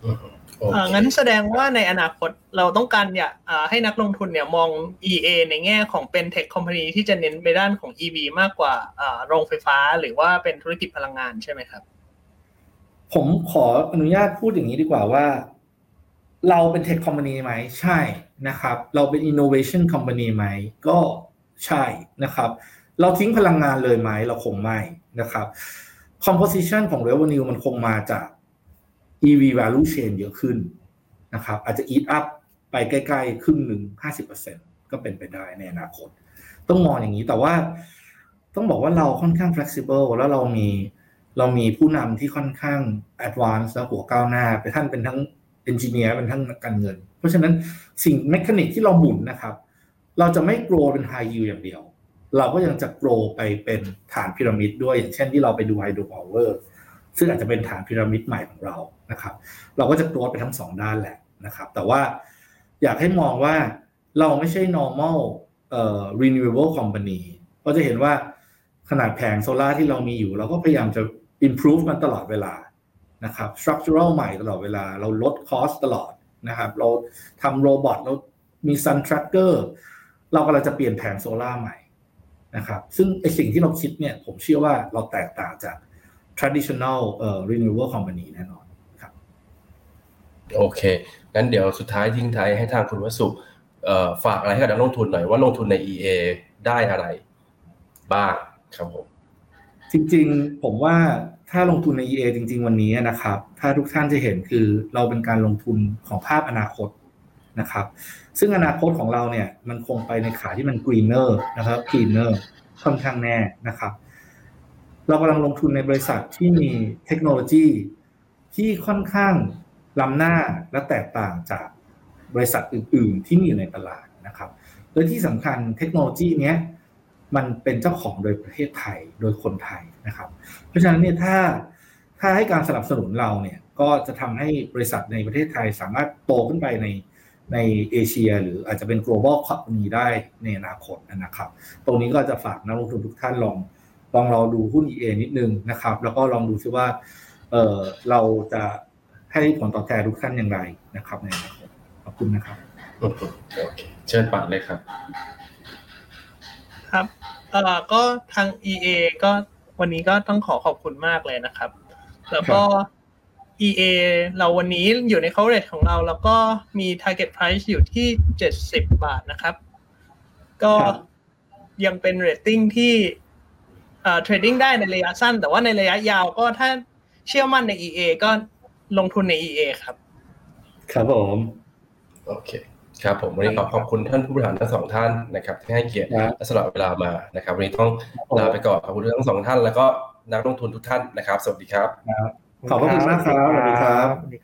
โอเคอ่า งั้นแสดงว่าในอนาคตเราต้องการอยากอ่าให้นักลงทุนเนี่ยมอง EA ในแง่ของเป็นเทคคอมพานีที่จะเน้นไปด้านของ EV มากกว่าอ่าโรงไฟฟ้าหรือว่าเป็นธุรกิจพลังงานใช่ไหมครับ ผมขออนุญาตพูดอย่างนี้ดีกว่าว่า เราเป็นเทคคอมพานีไหมใช่นะครับ เราเป็น innovation company ไหมก็ใช่นะครับ เราทิ้งพลังงานเลยไหมเราคงไม่นะครับ composition ของ revenue มันคงมาจาก EV value chain เยอะขึ้นนะครับ อาจจะ eat up ไปใกล้ๆครึ่งหนึ่ง50%ก็เป็นไปได้ในอนาคต ต้องมองอย่างนี้แต่ว่าต้องบอกว่าเราค่อนข้าง flexible แล้วเรามีเรามีผู้นำที่ค่อนข้าง advanced และหัวก้าวหน้าไปท่านเป็นทั้ง engineer เป็นทั้งนักการเงิน เพราะฉะนั้นสิ่ง mechanic ที่เราหมุนนะครับ เราจะไม่ grow เป็น high yield อย่างเดียว เราก็ยังจะ grow ไปเป็นฐานพีระมิดด้วยอย่างเช่นที่เราไปดู hydro power ซึ่งอาจจะเป็นฐานพีระมิดใหม่ของเรานะครับ เราก็จะ grow ไปทั้งสองด้านแหละนะครับ แต่ว่าอยากให้มองว่าเราไม่ใช่ normal เอ่อ renewable company ก็จะเห็นว่าขนาดแผงโซลาที่เรามีอยู่ เราก็พยายามจะ improve มันตลอดเวลานะครับ structural ใหม่ตลอดเวลา เราลด cost ตลอดนะครับ เราทำโรบอทเรามี sun tracker เรากำลังจะเปลี่ยนแผงโซลาใหม่นะครับ ซึ่งไอสิ่งที่เราคิดเนี่ย ผมเชื่อว่าเราแตกต่างจาก traditional เอ่อ renewable company แน่นอนครับ โอเค งั้นเดี๋ยวสุดท้ายทิ้งท้ายให้ทางคุณวสุเอ่อฝากอะไรให้กับนักลงทุนหน่อยว่าลงทุนใน EA ได้อะไรบ้างครับผม จริงๆ ผมว่าถ้าลงทุนใน EA จริง ๆ วันนี้นะครับ ถ้าทุกท่านจะเห็นคือเราเป็นการลงทุนของภาพอนาคตนะครับ ซึ่งอนาคตของเราเนี่ยมันคงไปในขาที่มัน greener นะครับ cleaner ค่อนข้างแน่นะครับ เรากำลังลงทุนในบริษัทที่มีเทคโนโลยีที่ค่อนข้างล้ำหน้าและแตกต่างจากบริษัทอื่น ๆ ที่มีอยู่ในตลาดนะครับและที่สำคัญเทคโนโลยีเนี้ยมันเป็นเจ้าของโดยประเทศไทยโดยคนไทยนะครับ เพราะฉะนั้นเนี่ยถ้าถ้าให้การสนับสนุนเราเนี่ยก็จะทำให้บริษัทในประเทศไทยสามารถโตขึ้นไปในในเอเชีย หรืออาจจะเป็น global company ได้ในอนาคตนะครับ ตรงนี้ก็จะฝากนักลงทุนทุกท่านลอง ลองเราดูหุ้น EA นิดนึงนะครับ แล้วก็ลองดูซิว่าเออเราจะให้ผลตอบแทนทุกท่านอย่างไรนะครับในอนาคตขอบคุณนะครับอืมโอเคเชิญปัดเลยครับ ครับเอ่อก็ทาง EA ก็วันนี้ก็ต้องขอขอบคุณมากเลยนะครับ แล้วก็ EA เราวันนี้อยู่ใน coverage ของเรา แล้วก็มี target price อยู่ที่ 70 บาทนะครับ ก็ครับยังเป็น rating ที่ เอ่อ trading ได้ในระยะสั้น แต่ว่าในระยะยาวก็ถ้าเชื่อมั่นใน EA ก็ลงทุนใน EA ครับ ครับผมโอเคครับผมวันนี้ขอขอบคุณท่านผู้บริหารทั้งสองท่านนะครับที่ให้เกียรติครับและสละเวลามานะครับ วันนี้ต้องลาไปก่อนขอบคุณทั้งสองท่าน แล้วก็นักลงทุนทุกท่านนะครับ สวัสดีครับ ขอบพระคุณมากครับสวัสดีครับสวัสดีครับ